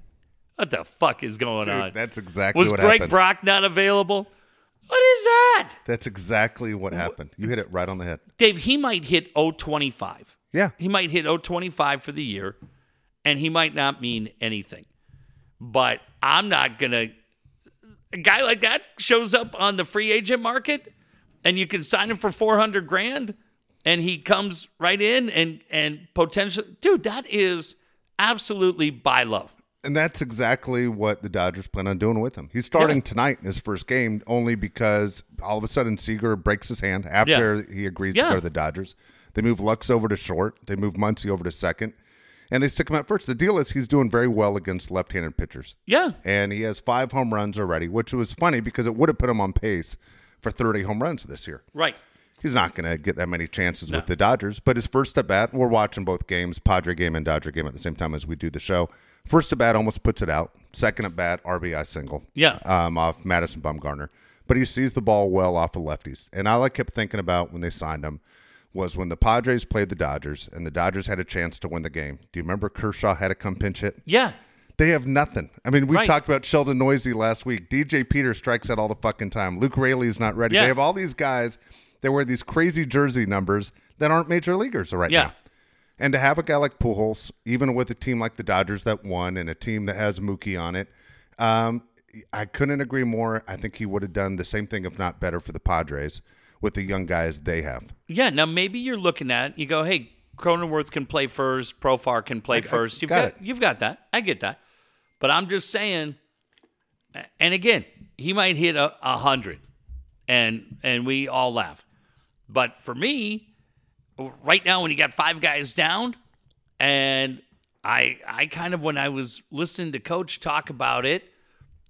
What the fuck is going Dude, on? that's exactly Was what Greg happened. Brock not available? What is that? That's exactly what happened. You hit it right on the head. Dave, he might hit 025. Yeah. He might hit 025 for the year, and he might not mean anything. But I'm not going to. A guy like that shows up on the free agent market, and you can sign him for 400 grand, and he comes right in and, and potentially. Dude, that is absolutely buy love And that's exactly what the Dodgers plan on doing with him. He's starting Yeah. tonight in his first game only because all of a sudden Seager breaks his hand after he agrees Yeah. to go to the Dodgers. They move Lux over to short. They move Muncy over to second. And they stick him at first. The deal is he's doing very well against left handed pitchers. Yeah. And he has five home runs already, which was funny because it would have put him on pace for 30 home runs this year. Right. He's not going to get that many chances with the Dodgers. But his first at bat, we're watching both games, Padre game and Dodger game at the same time as we do the show. First at bat almost puts it out. Second at bat, RBI single. Yeah. Um, off Madison Bumgarner. But he sees the ball well off of lefties. And all I kept thinking about when they signed him was when the Padres played the Dodgers and the Dodgers had a chance to win the game. Do you remember Kershaw had a come pinch hit? Yeah. They have nothing. I mean, we Right. talked about Sheldon Neuse last week. DJ Peter strikes out all the fucking time. Luke Raley's not ready. Yeah. They have all these guys that wear these crazy jersey numbers that aren't major leaguers right Yeah. now. And to have a guy like Pujols, even with a team like the Dodgers that won and a team that has Mookie on it, um, I couldn't agree more. I think he would have done the same thing, if not better, for the Padres with the young guys they have. Yeah. Now maybe you're looking at you go, hey, Cronenworth can play first, Profar can play first. You've got got, you've got that. I get that. But I'm just saying. And again, he might hit a, a hundred, and and we all laugh. But for me, right now when you got five guys down, and I I kind of when I was listening to Coach talk about it,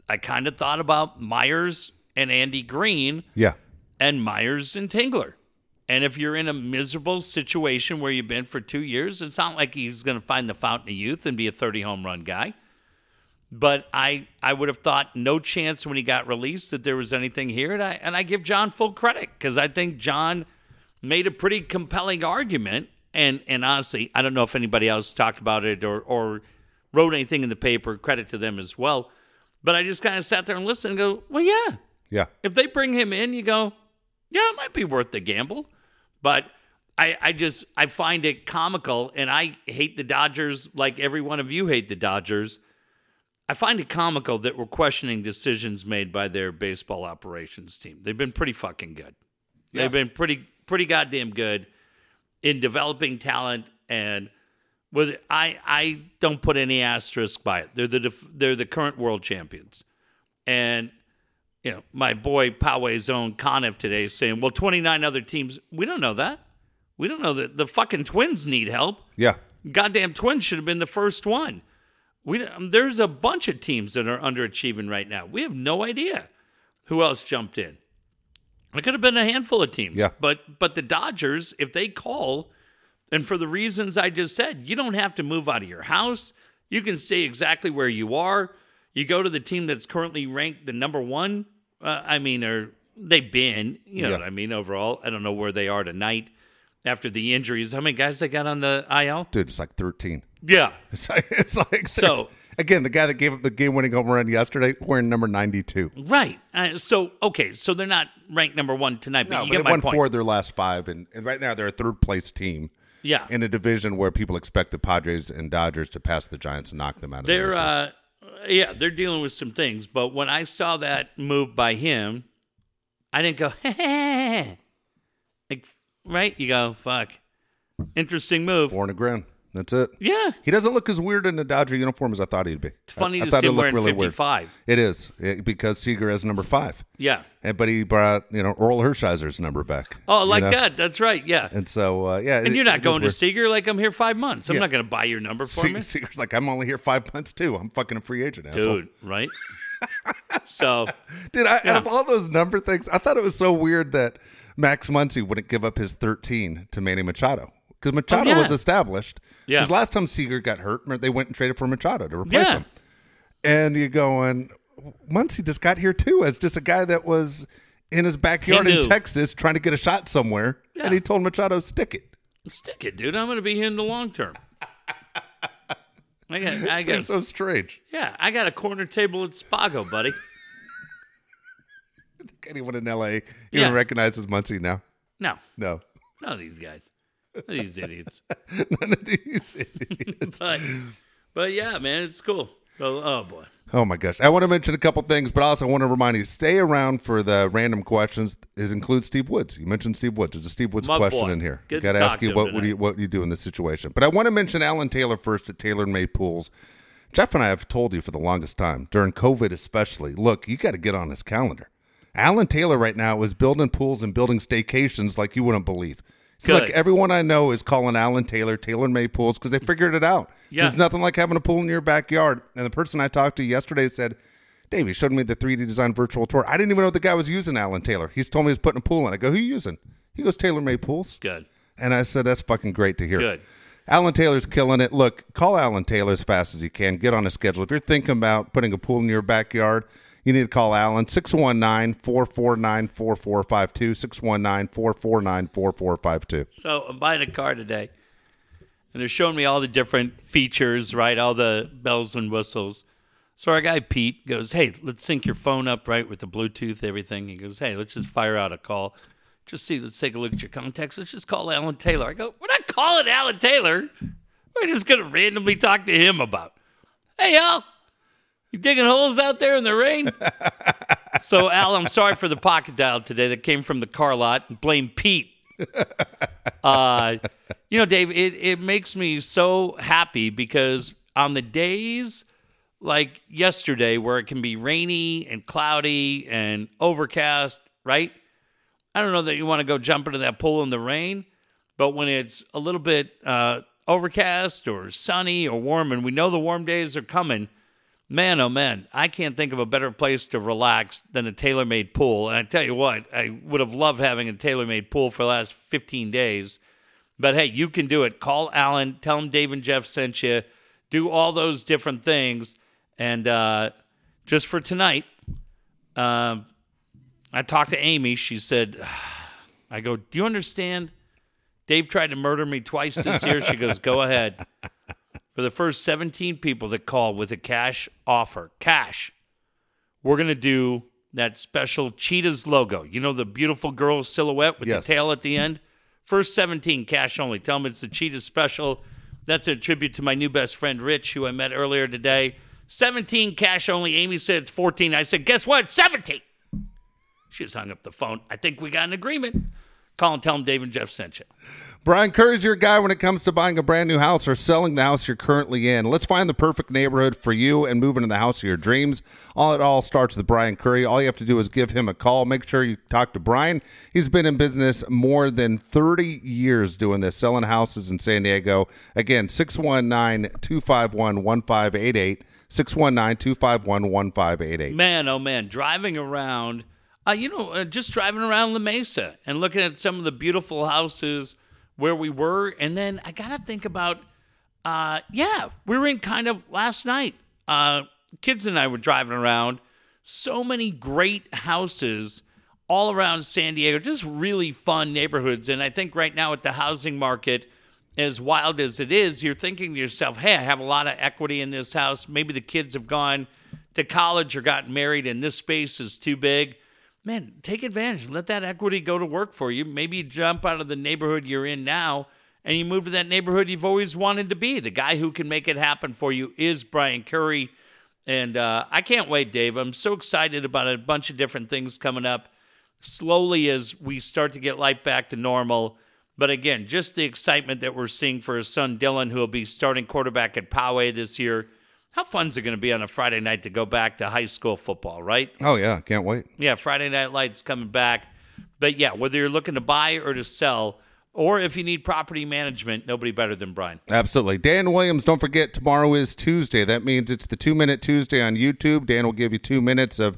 I kind of thought about Myers and Andy Green Yeah. and Myers and Tingler. And if you're in a miserable situation where you've been for two years, it's not like he's going to find the fountain of youth and be a 30 home run guy. But I, I would have thought no chance when he got released that there was anything here. And I, and I give John full credit because I think John made a pretty compelling argument. And, and honestly, I don't know if anybody else talked about it or, or wrote anything in the paper. Credit to them as well. But I just kind of sat there and listened and go, well, yeah, Yeah. if they bring him in, you go, yeah, it might be worth the gamble. But I, I just I find it comical, and I hate the Dodgers like every one of you hate the Dodgers. I find it comical that we're questioning decisions made by their baseball operations team. They've been pretty fucking good. Yeah. They've been pretty pretty goddamn good in developing talent and with I I don't put any asterisk by it. They're the def- they're the current world champions. And you know, my boy Poway's own Conniff today is saying, "Well, 29 other teams, we don't know that. We don't know that the fucking Twins need help. Yeah. Goddamn Twins should have been the first one. We um, there's a bunch of teams that are underachieving right now. We have no idea who else jumped in. It could have been a handful of teams. Yeah. But but the Dodgers, if they call, and for the reasons I just said, you don't have to move out of your house. You can stay exactly where you are. You go to the team that's currently ranked the number one. Uh, I mean, or they've been, you know Yeah. what I mean, overall. I don't know where they are tonight after the injuries. How many guys they got on the IL? Dude, it's like 13. Yeah. It's like, it's like So- again, the guy that gave up the game winning home run yesterday wearing number 92. Right. Uh, so, okay. So they're not ranked number one tonight, but No, you but get they my won point. four of their last five, and, and right now they're a third place team yeah. in a division where people expect the Padres and Dodgers to pass the Giants and knock them out of the They're uh yeah, they're dealing with some things, but when I saw that move by him, I didn't go like right? You go, fuck. Interesting move. four and a grin. That's it. Yeah. He doesn't look as weird in a Dodger uniform as I thought he'd be. It's funny I, I to thought see it him looked wearing really weird. 55. It is it, because Seager has number five, Yeah. and but he brought you know Orel Hershiser's number back. Oh, you like know? that. That's right. Yeah. And so uh, yeah, And you're not going to Seager like I'm here five months. I'm Yeah. not going to buy your number for me. Seager's like I'm only here five months too. I'm fucking a free agent, asshole. Dude, right? so, Dude, I, Yeah. out of all those number things, I thought it was so weird that Max Muncy wouldn't give up his 13 to Manny Machado because Machado Oh, yeah. was established. Yeah. Because last time Seager got hurt, they went and traded for Machado to replace Yeah. him. And you're going, Muncy just got here too as just a guy that was in his backyard in. Texas trying to get a shot somewhere, Yeah. and he told Machado stick it. stick it, dude. I'm going to be here in the long term. I got, I got, Seems so strange. yeah, I got a corner table at Spago, buddy. Anyone in LA even Yeah. recognizes Muncy now? No, No, none of these guys, these idiots. none of these idiots. but, but yeah, man, it's cool. Oh, oh boy. Oh my gosh. I want to mention a couple things, but also I want to remind you stay around for the random questions. It includes Steve Woods. You mentioned Steve Woods. There's a Steve Woods My question boy. in here. Good Got to to ask you what would you what you do in this situation. But I want to mention Alan Taylor first at Taylor Made Pools. Jeff and I have told you for the longest time, during COVID especially, look, you got to get on his calendar. Alan Taylor right now is building pools and building staycations like you wouldn't believe. Good. like everyone I know is calling Alan Taylor Taylor Made Pools because they figured it out. Yeah. There's nothing like having a pool in your backyard. And the person I talked to yesterday said, Dave, he showed me the 3D design virtual tour. I didn't even know the guy was using Alan Taylor. He's told me he's putting a pool in. I go, who you using? He goes, Taylor Made Pools. Good. And I said, that's fucking great to hear. Good. Alan Taylor's killing it. Look, call Alan Taylor as fast as you can. Get on a schedule. If you're thinking about putting a pool in your backyard, you need to call Alan 619 449 4452. 619 449 4452. So I'm buying a car today, and they're showing me all the different features, right? All the bells and whistles. So our guy Pete goes, "Hey, let's sync your phone up, right, with the Bluetooth, everything." He goes, "Hey, let's just fire out a call. Just see, let's take a look at your contacts. Let's just call Alan Taylor." I go, "We're not calling Alan Taylor. We're just gonna randomly talk to him about." Hey, Al, you digging holes out there in the rain? so, Al, I'm sorry for the pocket dial today that came from the car lot. Blame Pete. Uh, you know, Dave, it, it makes me so happy because on the days like yesterday where it can be rainy and cloudy and overcast, right? I don't know that you want to go jump into that pool in the rain, but when it's a little bit uh, overcast or sunny or warm, and we know the warm days are coming, man, oh man, I can't think of a better place to relax than a tailor made pool. And I tell you what, I would have loved having a tailor made pool for the last 15 days. But hey, you can do it. Call Alan, tell him Dave and Jeff sent you, do all those different things. And uh, just for tonight, um, I talked to Amy. She said, I go, Do you understand? Dave tried to murder me twice this year. She goes, Go ahead. For the first 17 people that call with a cash offer, cash, we're going to do that special Cheetah's logo. You know, the beautiful girl silhouette with Yes. the tail at the end? First 17, cash only. Tell them it's the Cheetah special. That's a tribute to my new best friend, Rich, who I met earlier today. 17, cash only. Amy said it's 14. I said, Guess what? 17. She just hung up the phone. I think we got an agreement. Call and tell them Dave and Jeff sent you. Brian Curry's your guy when it comes to buying a brand new house or selling the house you're currently in. Let's find the perfect neighborhood for you and move into the house of your dreams. All it all starts with Brian Curry. All you have to do is give him a call. Make sure you talk to Brian. He's been in business more than 30 years doing this, selling houses in San Diego. Again, 619 251 1588. 619 251 1588. Man, oh man, driving around, uh, you know, uh, just driving around La Mesa and looking at some of the beautiful houses where we were. And then I got to think about, uh, yeah, we were in kind of last night. Uh, kids and I were driving around. So many great houses all around San Diego, just really fun neighborhoods. And I think right now at the housing market, as wild as it is, you're thinking to yourself, hey, I have a lot of equity in this house. Maybe the kids have gone to college or gotten married and this space is too big. Man, take advantage. Let that equity go to work for you. Maybe you jump out of the neighborhood you're in now and you move to that neighborhood you've always wanted to be. The guy who can make it happen for you is Brian Curry. And uh, I can't wait, Dave. I'm so excited about a bunch of different things coming up slowly as we start to get life back to normal. But again, just the excitement that we're seeing for his son Dylan, who will be starting quarterback at Poway this year. How fun is it going to be on a Friday night to go back to high school football, right? Oh, yeah. Can't wait. Yeah, Friday Night Lights coming back. But yeah, whether you're looking to buy or to sell, or if you need property management, nobody better than Brian. Absolutely. Dan Williams, don't forget, tomorrow is Tuesday. That means it's the two minute Tuesday on YouTube. Dan will give you two minutes of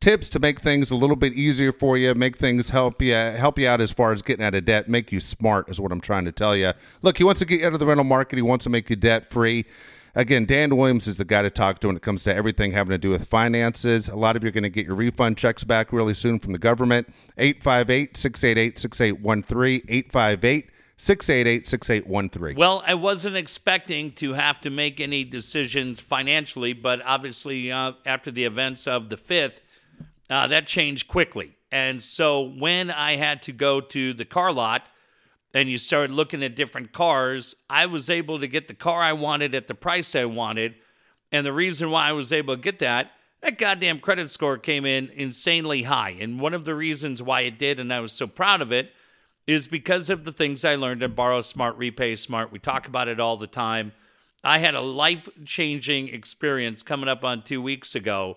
tips to make things a little bit easier for you, make things help you help you out as far as getting out of debt, make you smart is what I'm trying to tell you. Look, he wants to get you out of the rental market. He wants to make you debt free. Again, Dan Williams is the guy to talk to when it comes to everything having to do with finances. A lot of you are going to get your refund checks back really soon from the government. 858 688 6813. 858 688 6813. Well, I wasn't expecting to have to make any decisions financially, but obviously, uh, after the events of the 5th, uh, that changed quickly. And so when I had to go to the car lot and you started looking at different cars, I was able to get the car I wanted at the price I wanted. And the reason why I was able to get that, that goddamn credit score came in insanely high. And one of the reasons why it did, and I was so proud of it, is because of the things I learned in Borrow Smart, Repay Smart. We talk about it all the time. I had a life changing experience coming up on two weeks ago.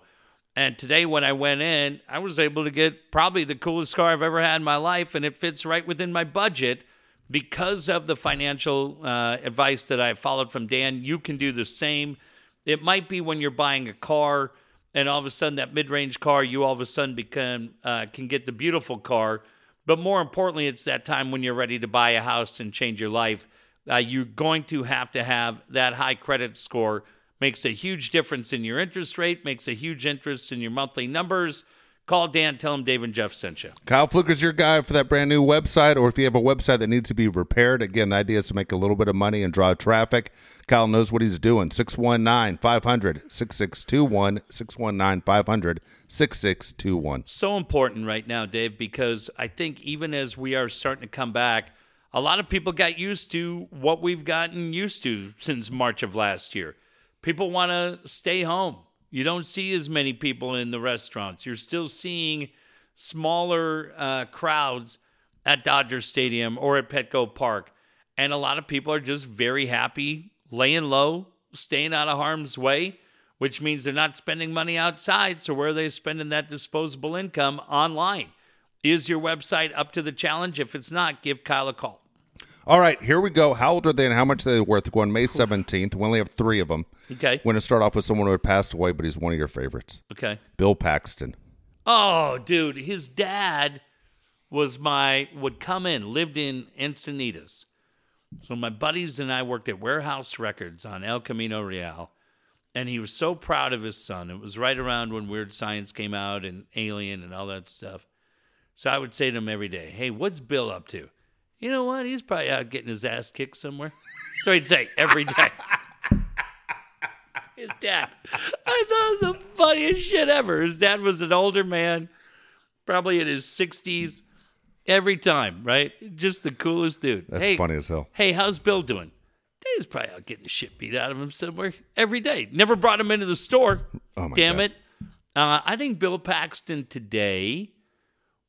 And today, when I went in, I was able to get probably the coolest car I've ever had in my life, and it fits right within my budget because of the financial uh, advice that I followed from Dan. You can do the same. It might be when you're buying a car, and all of a sudden that mid-range car, you all of a sudden become uh, can get the beautiful car. But more importantly, it's that time when you're ready to buy a house and change your life. Uh, you're going to have to have that high credit score. Makes a huge difference in your interest rate, makes a huge interest in your monthly numbers. Call Dan, tell him Dave and Jeff sent you. Kyle Fluker's your guy for that brand new website, or if you have a website that needs to be repaired. Again, the idea is to make a little bit of money and draw traffic. Kyle knows what he's doing. 619 500 6621. 619 500 6621. so important right now, Dave, because I think even as we are starting to come back, a lot of people got used to what we've gotten used to since March of last year. People want to stay home. You don't see as many people in the restaurants. You're still seeing smaller uh, crowds at Dodger Stadium or at Petco Park. And a lot of people are just very happy laying low, staying out of harm's way, which means they're not spending money outside. So, where are they spending that disposable income? Online. Is your website up to the challenge? If it's not, give Kyle a call. All right, here we go. How old are they and how much are they worth? Going May 17th. We only have three of them. Okay. We're going to start off with someone who had passed away, but he's one of your favorites Okay. Bill Paxton. Oh, dude, his dad was my would come in, lived in Encinitas. So my buddies and I worked at Warehouse Records on El Camino Real, and he was so proud of his son. It was right around when Weird Science came out and Alien and all that stuff. So I would say to him every day, "Hey, what's Bill up to?" You know what? He's probably out getting his ass kicked somewhere. So he'd say every day. His dad. I thought it was the funniest shit ever. His dad was an older man, probably in his 60s, every time, right? Just the coolest dude. That's hey, funny as hell. Hey, how's Bill doing? Dave's probably out getting the shit beat out of him somewhere every day. Never brought him into the store. Oh, my Damn God. it. Uh, I think Bill Paxton today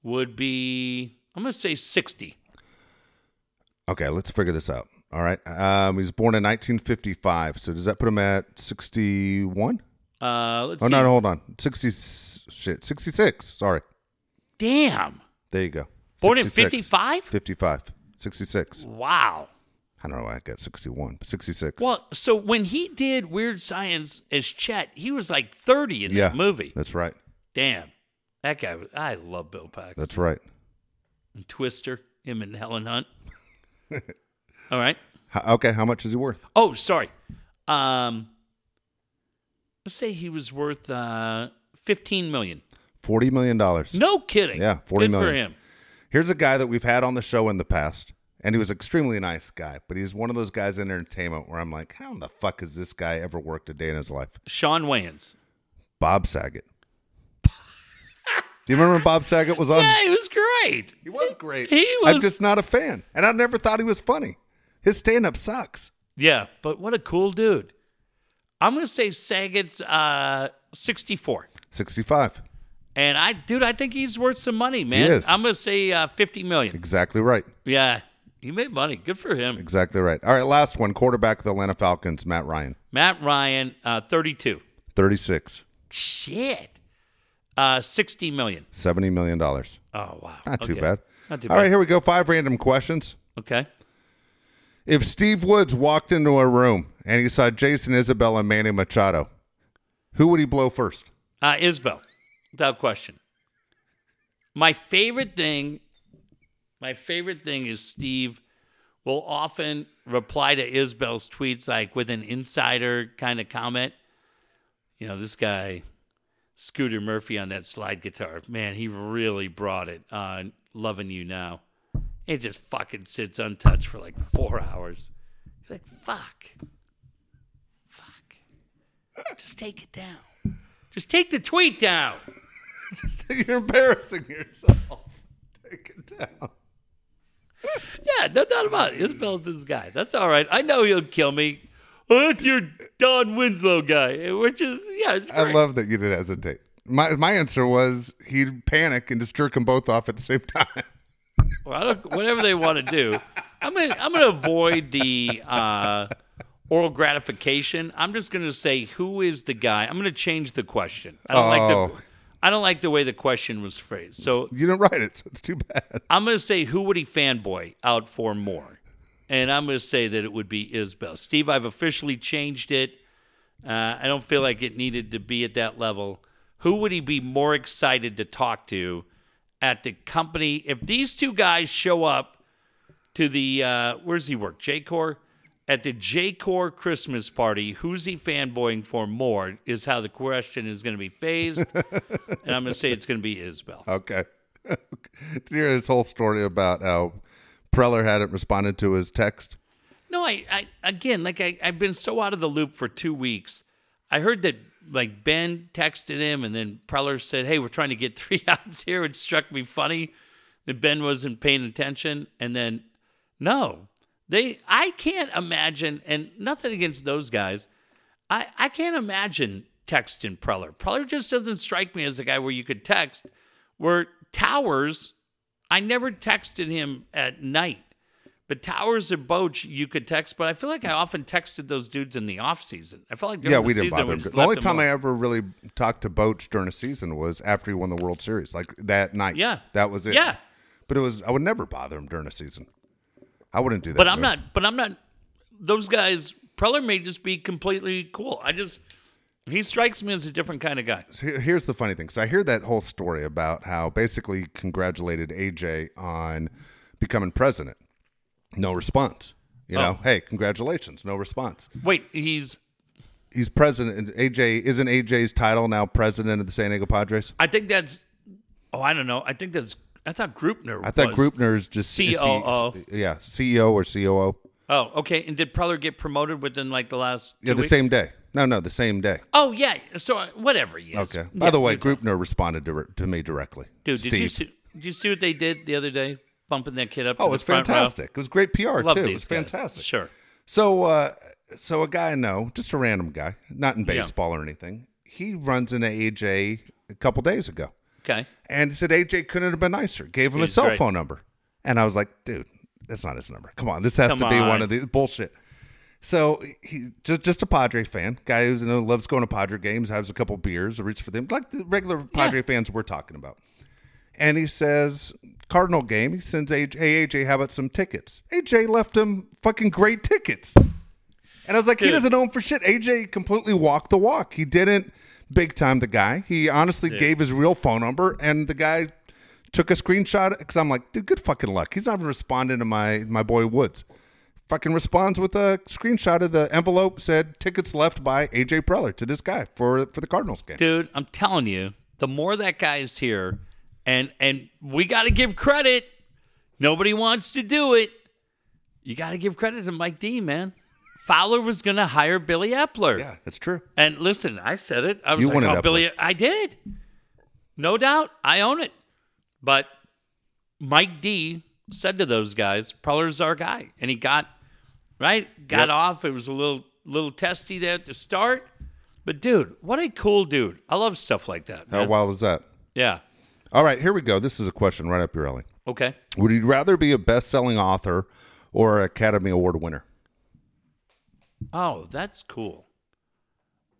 would be, I'm going to say 60. Okay, let's figure this out. All right. Um, he was born in 1955. So does that put him at 61? Uh, let's Oh, see. no, hold on. 60, shit, 66. Sorry. Damn. There you go. Born in 66. 55? 55. 66. Wow. I don't know why I got 61, but 66. Well, so when he did Weird Science as Chet, he was like 30 in yeah. that movie. That's right. Damn. That guy, was- I love Bill Paxton. That's right. And Twister, him and Helen Hunt. All right. Okay, how much is he worth? Oh, sorry. Um, let's say he was worth uh, 15 million. $40 million. No kidding. Yeah, 40 Good for him. Here's a guy that we've had on the show in the past, and he was extremely nice guy, but he's one of those guys in entertainment where I'm like, how in the fuck has this guy ever worked a day in his life? Shawn Wayans. Bob Saget. Do you remember when Bob Saget was on? Yeah, he was great. He was great. He was. I'm just not a fan, and I never thought he was funny. His stand-up sucks. Yeah, but what a cool dude. I'm going to say Saget's uh, 64. 65. And I, dude, I think he's worth some money, man. He is. I'm gonna say uh, fifty million. Exactly right. Yeah, he made money. Good for him. Exactly right. All right, last one. Quarterback of the Atlanta Falcons, Matt Ryan, Matt Ryan, uh, thirty-two. 36, Shit, uh, sixty million. $70 million. Oh wow, too Okay. bad. Not too All bad. right, here we go. Five random questions. Okay. If Steve Woods walked into a room and he saw Jason Isbell and Manny Machado, who would he blow first? Uh, Isbell, without question. My favorite thing, my favorite thing is Steve will often reply to Isbell's tweets like with an insider kind of comment. You know, this guy, Scooter Murphy on that slide guitar, man, he really brought it on Loving You Now. It just fucking sits untouched for like four hours. You're like, fuck. Fuck. Just take it down. Just take the tweet down. You're embarrassing yourself. Take it down. Yeah, no doubt about it. This guy. That's all right. I know he'll kill me. Oh, that's your Don Winslow guy, which is yeah. I love that you didn't hesitate. My my answer was he'd panic and just jerk them both off at the same time. Well, I don't, whatever they want to do. I'm gonna I'm gonna avoid the uh, oral gratification. I'm just gonna say who is the guy. I'm gonna change the question. I don't like Oh. the I don't like the way the question was phrased. So You didn't write it, so it's too bad. I'm gonna say who would he fanboy out for more, and I'm gonna say that it would be Isbell. Steve, I've officially changed it. Uh, I don't feel like it needed to be at that level. Who would he be more excited to talk to at the company. If these two guys show up to the uh, where's he work? J-Core at the J-Core Christmas party. Who's he fanboying for more? Is how the question is going to be phased, and I'm going to say it's going to be Isbell. Okay. You hear his whole story about how Preller hadn't responded to his text? No, I, I again, like I, I've been so out of the loop for two weeks. I heard that like Ben texted him, and then Preller said, "Hey, we're trying to get three outs here." It struck me funny that Ben wasn't paying attention, and then no, they. I can't imagine, and nothing against those guys. I I can't imagine texting Preller. Preller just doesn't strike me as a guy where you could text. Where Towers, I never texted him at night. But Towers or Boch, you could text, but I feel like I often texted those dudes in the off season. I felt like Yeah, the we didn't season, bother we The only time I ever really talked to Boch during a season was after he won the World Series, like that night. Yeah. That was it. Yeah. But it was, I would never bother him during a season. I wouldn't do that. But I'm move. not. But I'm not. Those guys, Preller may just be completely cool. I just he strikes me as a different kind of guy. Here- Here's the funny thing. So I hear that whole story about how basically he congratulated AJ on becoming president. No response. You know, Oh. hey, congratulations. No response. Wait, he's. He's president. AJ isn't AJ's title now president of the San Diego Padres. I think that's. Oh, I don't know. I think that's. I thought Greupner. I thought. Greupner's just C- COO. yeah, CEO or COO. Oh, okay. And did Preller get promoted within like the last? Yeah, the weeks? same day. No, no, the same day. Oh yeah. So uh, whatever. Yes. Okay. Yeah, By the way, Greupner responded to, to me directly. dude, did you see? Did you see what they did the other day? Bumping that kid up. Oh, to it was the front row? fantastic. It was great PR Love too. It these was guys. fantastic. Sure. So, uh, so a guy I know, just a random guy, not in baseball or anything. He runs into AJ a couple days ago, Okay. and he said AJ couldn't have been nicer. Gave him a He's cell great. phone number, and I was like, dude, that's not his number. Come on, this has Come to be one of these bullshit. So he just just a Padre fan, guy who's you know loves going to Padre games, has a couple beers, roots for them, like the regular Padre fans we're talking about. And he says, Cardinal game. He sends AJ, hey AJ, how about some tickets? AJ left him fucking great tickets. And I was like, he doesn't know him for shit. AJ completely walked the walk. He didn't big time the guy. He honestly gave his real phone number, and the guy took a screenshot because I'm like, dude, good fucking luck. He's not even responding to my my boy Woods. Fucking responds with a screenshot of the envelope said tickets left by AJ Preller to this guy for for the Cardinals game. dude i'm telling you the more that guy is here and and we got to give credit nobody wants to do it you got to give credit to mike dee man fowler was going to hire billy eppler Yeah, that's true. and listen i said it i was You like wanted oh Eppler. billy i did no doubt i own it but mike dee said to those guys preller's our guy and he got right got Yep. off it was a little little testy there at the start but dude what a cool dude i love stuff like that How wild was that? yeah All right, here we go. This is a question right up your alley. okay Would you rather be a best-selling author or Academy Award winner? oh that's cool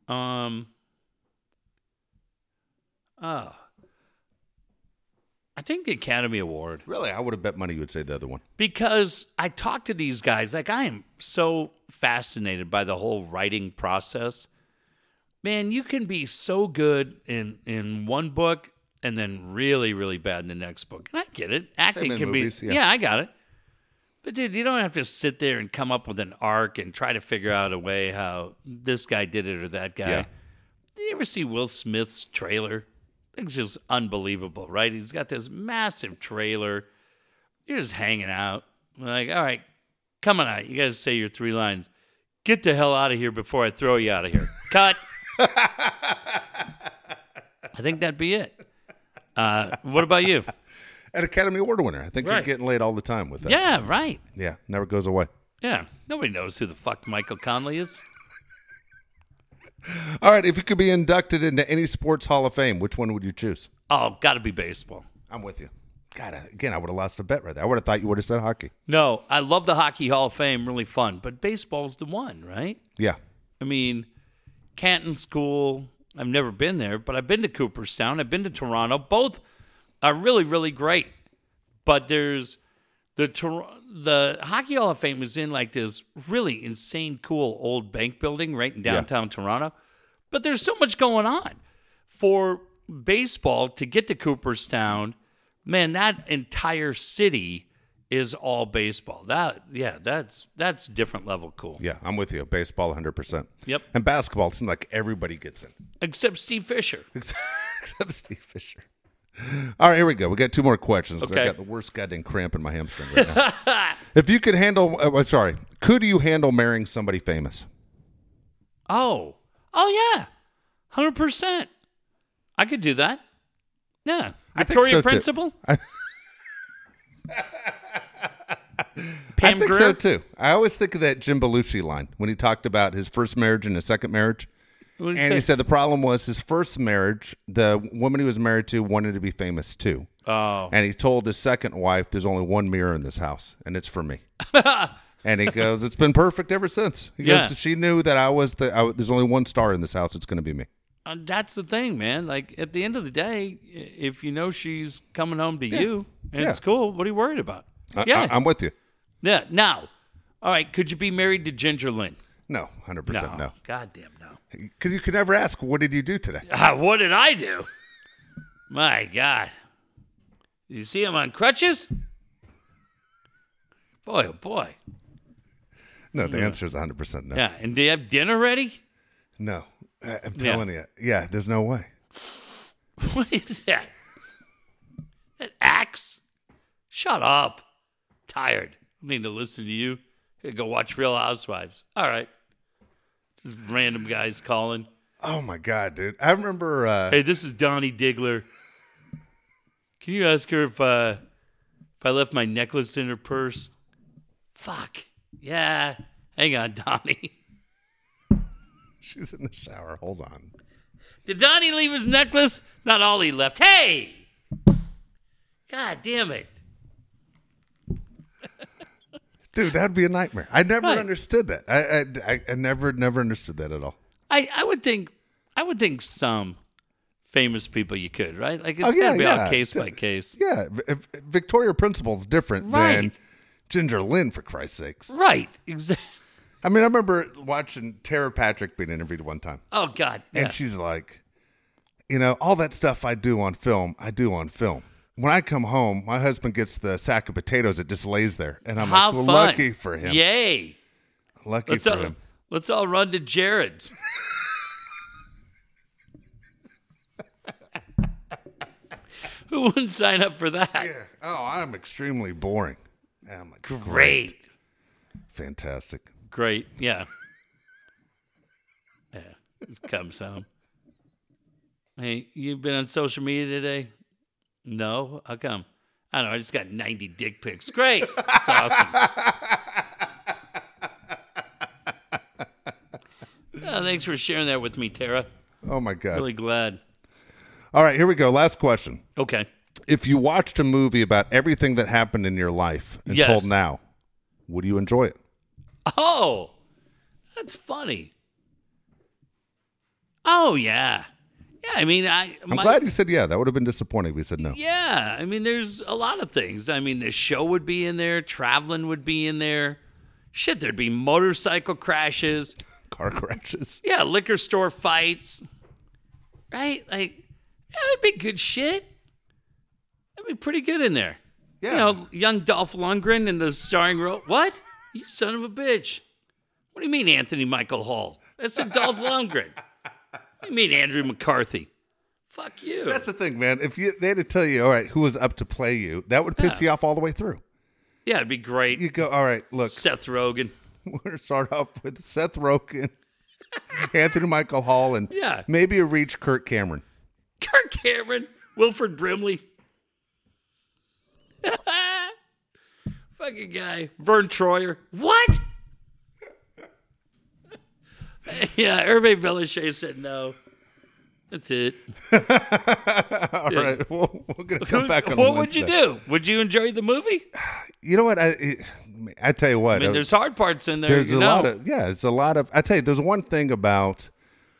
um oh i think the academy award Really, I would have bet money you would say the other one. because I talk to these guys. Like I am so fascinated by the whole writing process. Man, you can be so good in in one book and then really really bad in the next book. And I get it. Acting can movies, be yeah. yeah, I got it. But dude, you don't have to sit there and come up with an arc and try to figure out a way how this guy did it or that guy. Yeah. Did you ever see Will Smith's trailer? Thing's just unbelievable, right? He's got this massive trailer. You're just hanging out. Like, all right, come on out. You got to say your three lines. Get the hell out of here before I throw you out of here. Cut. I think that'd be it. Uh, what about you? An Academy Award winner. I think Right. you're getting laid all the time with that. Yeah, right. Yeah, never goes away. Yeah. Nobody knows who the fuck Michael Conley is. All right, if you could be inducted into any sports Hall of Fame, which one would you choose? Oh, got to be baseball. I'm with you. God, again, I would have lost a bet right there. I would have thought you would have said hockey. No, I love the Hockey Hall of Fame, really fun, but baseball's the one, right? Yeah. I mean, Canton School, I've never been there, but I've been to Cooperstown, I've been to Toronto. Both are really, really great. But there's the Tor- the Hockey Hall of Fame is in like this really insane, cool old bank building right in downtown Toronto. But there's so much going on for baseball to get to Cooperstown. man, that entire city is all baseball. That yeah, that's that's different level cool. Yeah, I'm with you. Baseball, 100. percent Yep. And basketball, it seems like everybody gets in, Except Steve Fisher. except Steve Fisher. All right, here we go. We got two more questions. Okay. I got the worst goddamn cramp in my hamstring right now. if you could handle, uh, sorry, could you handle marrying somebody famous? Oh, oh yeah, hundred percent. I could do that. Yeah, I Victoria so. Principal. I- Pam I think Grier. so too. I always think of that Jim Belushi line when he talked about his first marriage and his second marriage. What did he And he said the problem was his first marriage, the woman he was married to wanted to be famous too. "Oh, And he told his second wife, There's only one mirror in this house, and it's for me. and he goes, It's been perfect ever since. He Yeah. goes, She knew that I was the, I, there's only one star in this house, it's going to be me. Uh, that's the thing, man. Like at the end of the day, if you know she's coming home to you and Yeah. it's cool, what are you worried about? I- yeah, I, am with you. yeah. Now, all right. Could you be married to Ginger Lynn? No, 100% no. goddamn no. Because you could never ask, What did you do today? Ah, what did I do? My God. You see him on crutches? Boy, oh boy. No, the answer is 100% no. Yeah. And do you have dinner ready? No. I- I'm telling you. Yeah, there's no way. What is that? That axe? Shut up. Tired. I need to listen to you. Gotta go watch Real Housewives. All right. Random guys calling. Oh my God, dude. I remember. Uh, Hey, this is Donnie Diggler. Can you ask her if uh if I left my necklace in her purse? Fuck. Yeah. Hang on, Donnie. She's in the shower. Hold on. Did Donnie leave his necklace? Not all he left. Hey! God damn it. Dude, that'd be a nightmare. I never Right. understood that. I, I, I, never, never understood that at all. I, I would think I would think some famous people you could, right? Like it's Oh, yeah, gotta be all yeah. case by case. Yeah, Victoria Principal's different than Ginger Lynn, for Christ's sakes. Right. Exactly. I mean, I remember watching Tera Patrick being interviewed one time, Oh God. Yeah. and she's like, you know, all that stuff I do on film, I do on film. When I come home, my husband gets the sack of potatoes that just lays there, and I'm How like, well, fun. lucky for him. Yay. Lucky Let's for all, him. let's all run to Jared's. Who wouldn't sign up for that? Yeah. Oh, I'm extremely boring. I'm like, Great. fantastic. Great. Yeah. Yeah. It comes home. Hey, you've been on social media today? No. How come? I don't know. I just got 90 dick pics. Great. That's awesome. Oh, thanks for sharing that with me, Tera. Oh my god. Really glad. All right, here we go. Last question. Okay. If you watched a movie about everything that happened in your life until Yes. now, would you enjoy it? Oh, that's funny. Oh yeah, yeah. I mean, I. I'm glad you said yeah. That would have been disappointing if we said no. Yeah, I mean, there's a lot of things. I mean, the show would be in there, traveling would be in there. Shit, there'd be motorcycle crashes. Car crashes. Yeah, liquor store fights. Right? Like, yeah, that'd be good shit. That'd be pretty good in there. Yeah. You know, young Dolph Lundgren in the starring role. What? You son of a bitch. What do you mean, Anthony Michael Hall? That's a Dolph Lundgren. What do you mean, Andrew McCarthy? Fuck you. That's the thing, man. If you they had to tell you, all right, who was up to play you, that would piss you off all the way through. yeah, it'd be great. You go, all right, look, Seth Rogen. we're gonna start off with Seth Rogen, Anthony Michael Hall, and Yeah. maybe a reach Kurt Cameron. Kirk Cameron. Wilford Brimley. Fucking guy. Verne Troyer. What? yeah, Hervé Villechaize said no. That's it. All right, well, we're gonna come back on. what would you do? Would you enjoy the movie? You know what? I it, I tell you what. I mean, uh, there's hard parts in there. there's a know. lot of yeah. It's a lot of. I tell you, there's one thing about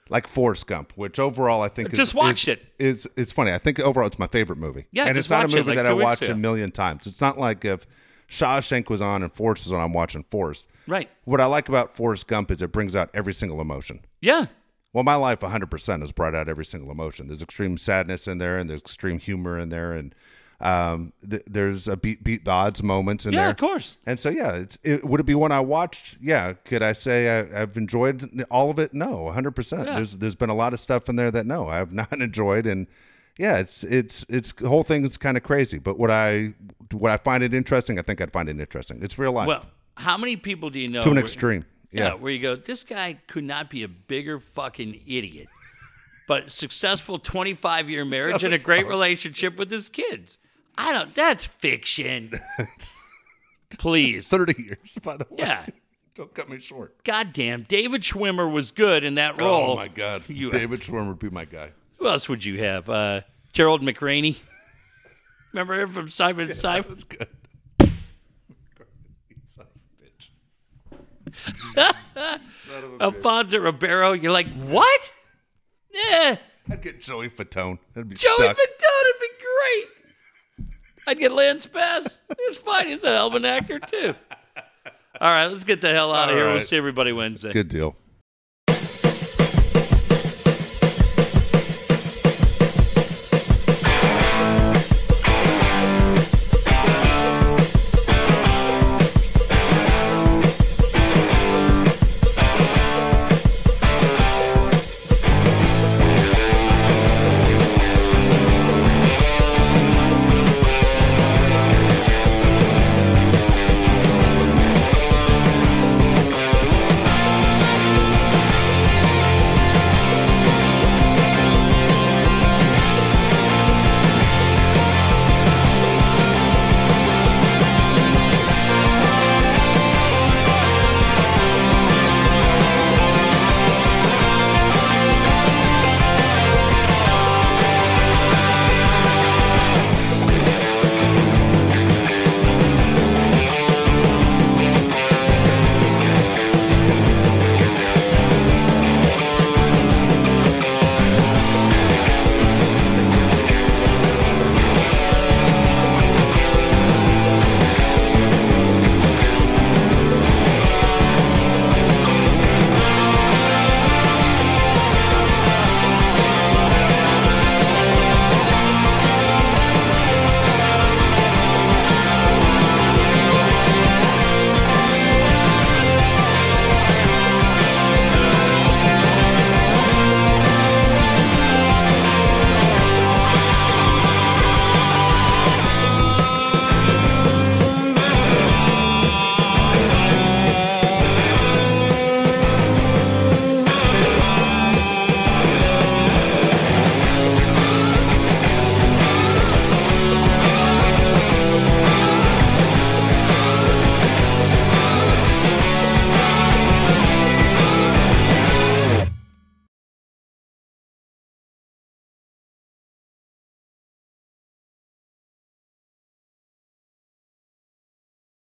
like Forrest Gump, which overall I think is, Just watched is- it. Is it's funny. I think overall it's my favorite movie. Yeah, and just it's not a it, movie like, that I watch ago. a million times. It's not like if Shawshank was on and Forrest is on, I'm watching Forrest. Right. What I like about Forrest Gump is it brings out every single emotion. Yeah. Well, my life 100% has brought out every single emotion. There's extreme sadness in there, and there's extreme humor in there, and Um, th- there's a beat beat the odds moments in Yeah, there. Yeah, of course. And so yeah, it's it, would it be one I watched? Yeah. Could I say I, I've enjoyed all of it? No, 100. percent Yeah. There's there's been a lot of stuff in there that no, I have not enjoyed, and yeah, it's it's it's the whole thing is kind of crazy. But what I what I find it interesting, I think I'd find it interesting. It's real life Well, how many people do you know? to an where- extreme. Yeah. Yeah. where you go, this guy could not be a bigger fucking idiot, but successful 25 year marriage and a great relationship with his kids. I don't, that's fiction. Please. 30 years, by the way. Yeah. Don't cut me short. God damn. David Schwimmer was good in that role. Oh my God, You- David Schwimmer would be my guy. Who else would you have? Uh, Gerald McRaney. Remember him from Simon Simon? That's good. Son of a bitch. Son of a. Alfonso Ribeiro. You're like, what? Yeah. I'd get Joey Fatone. That'd be Joey stuck. Fatone would be great. I'd get Lance Bass. It's fine. He's a hell of an actor, too. All right, let's get the hell out of All here. We'll see everybody Wednesday. Good deal.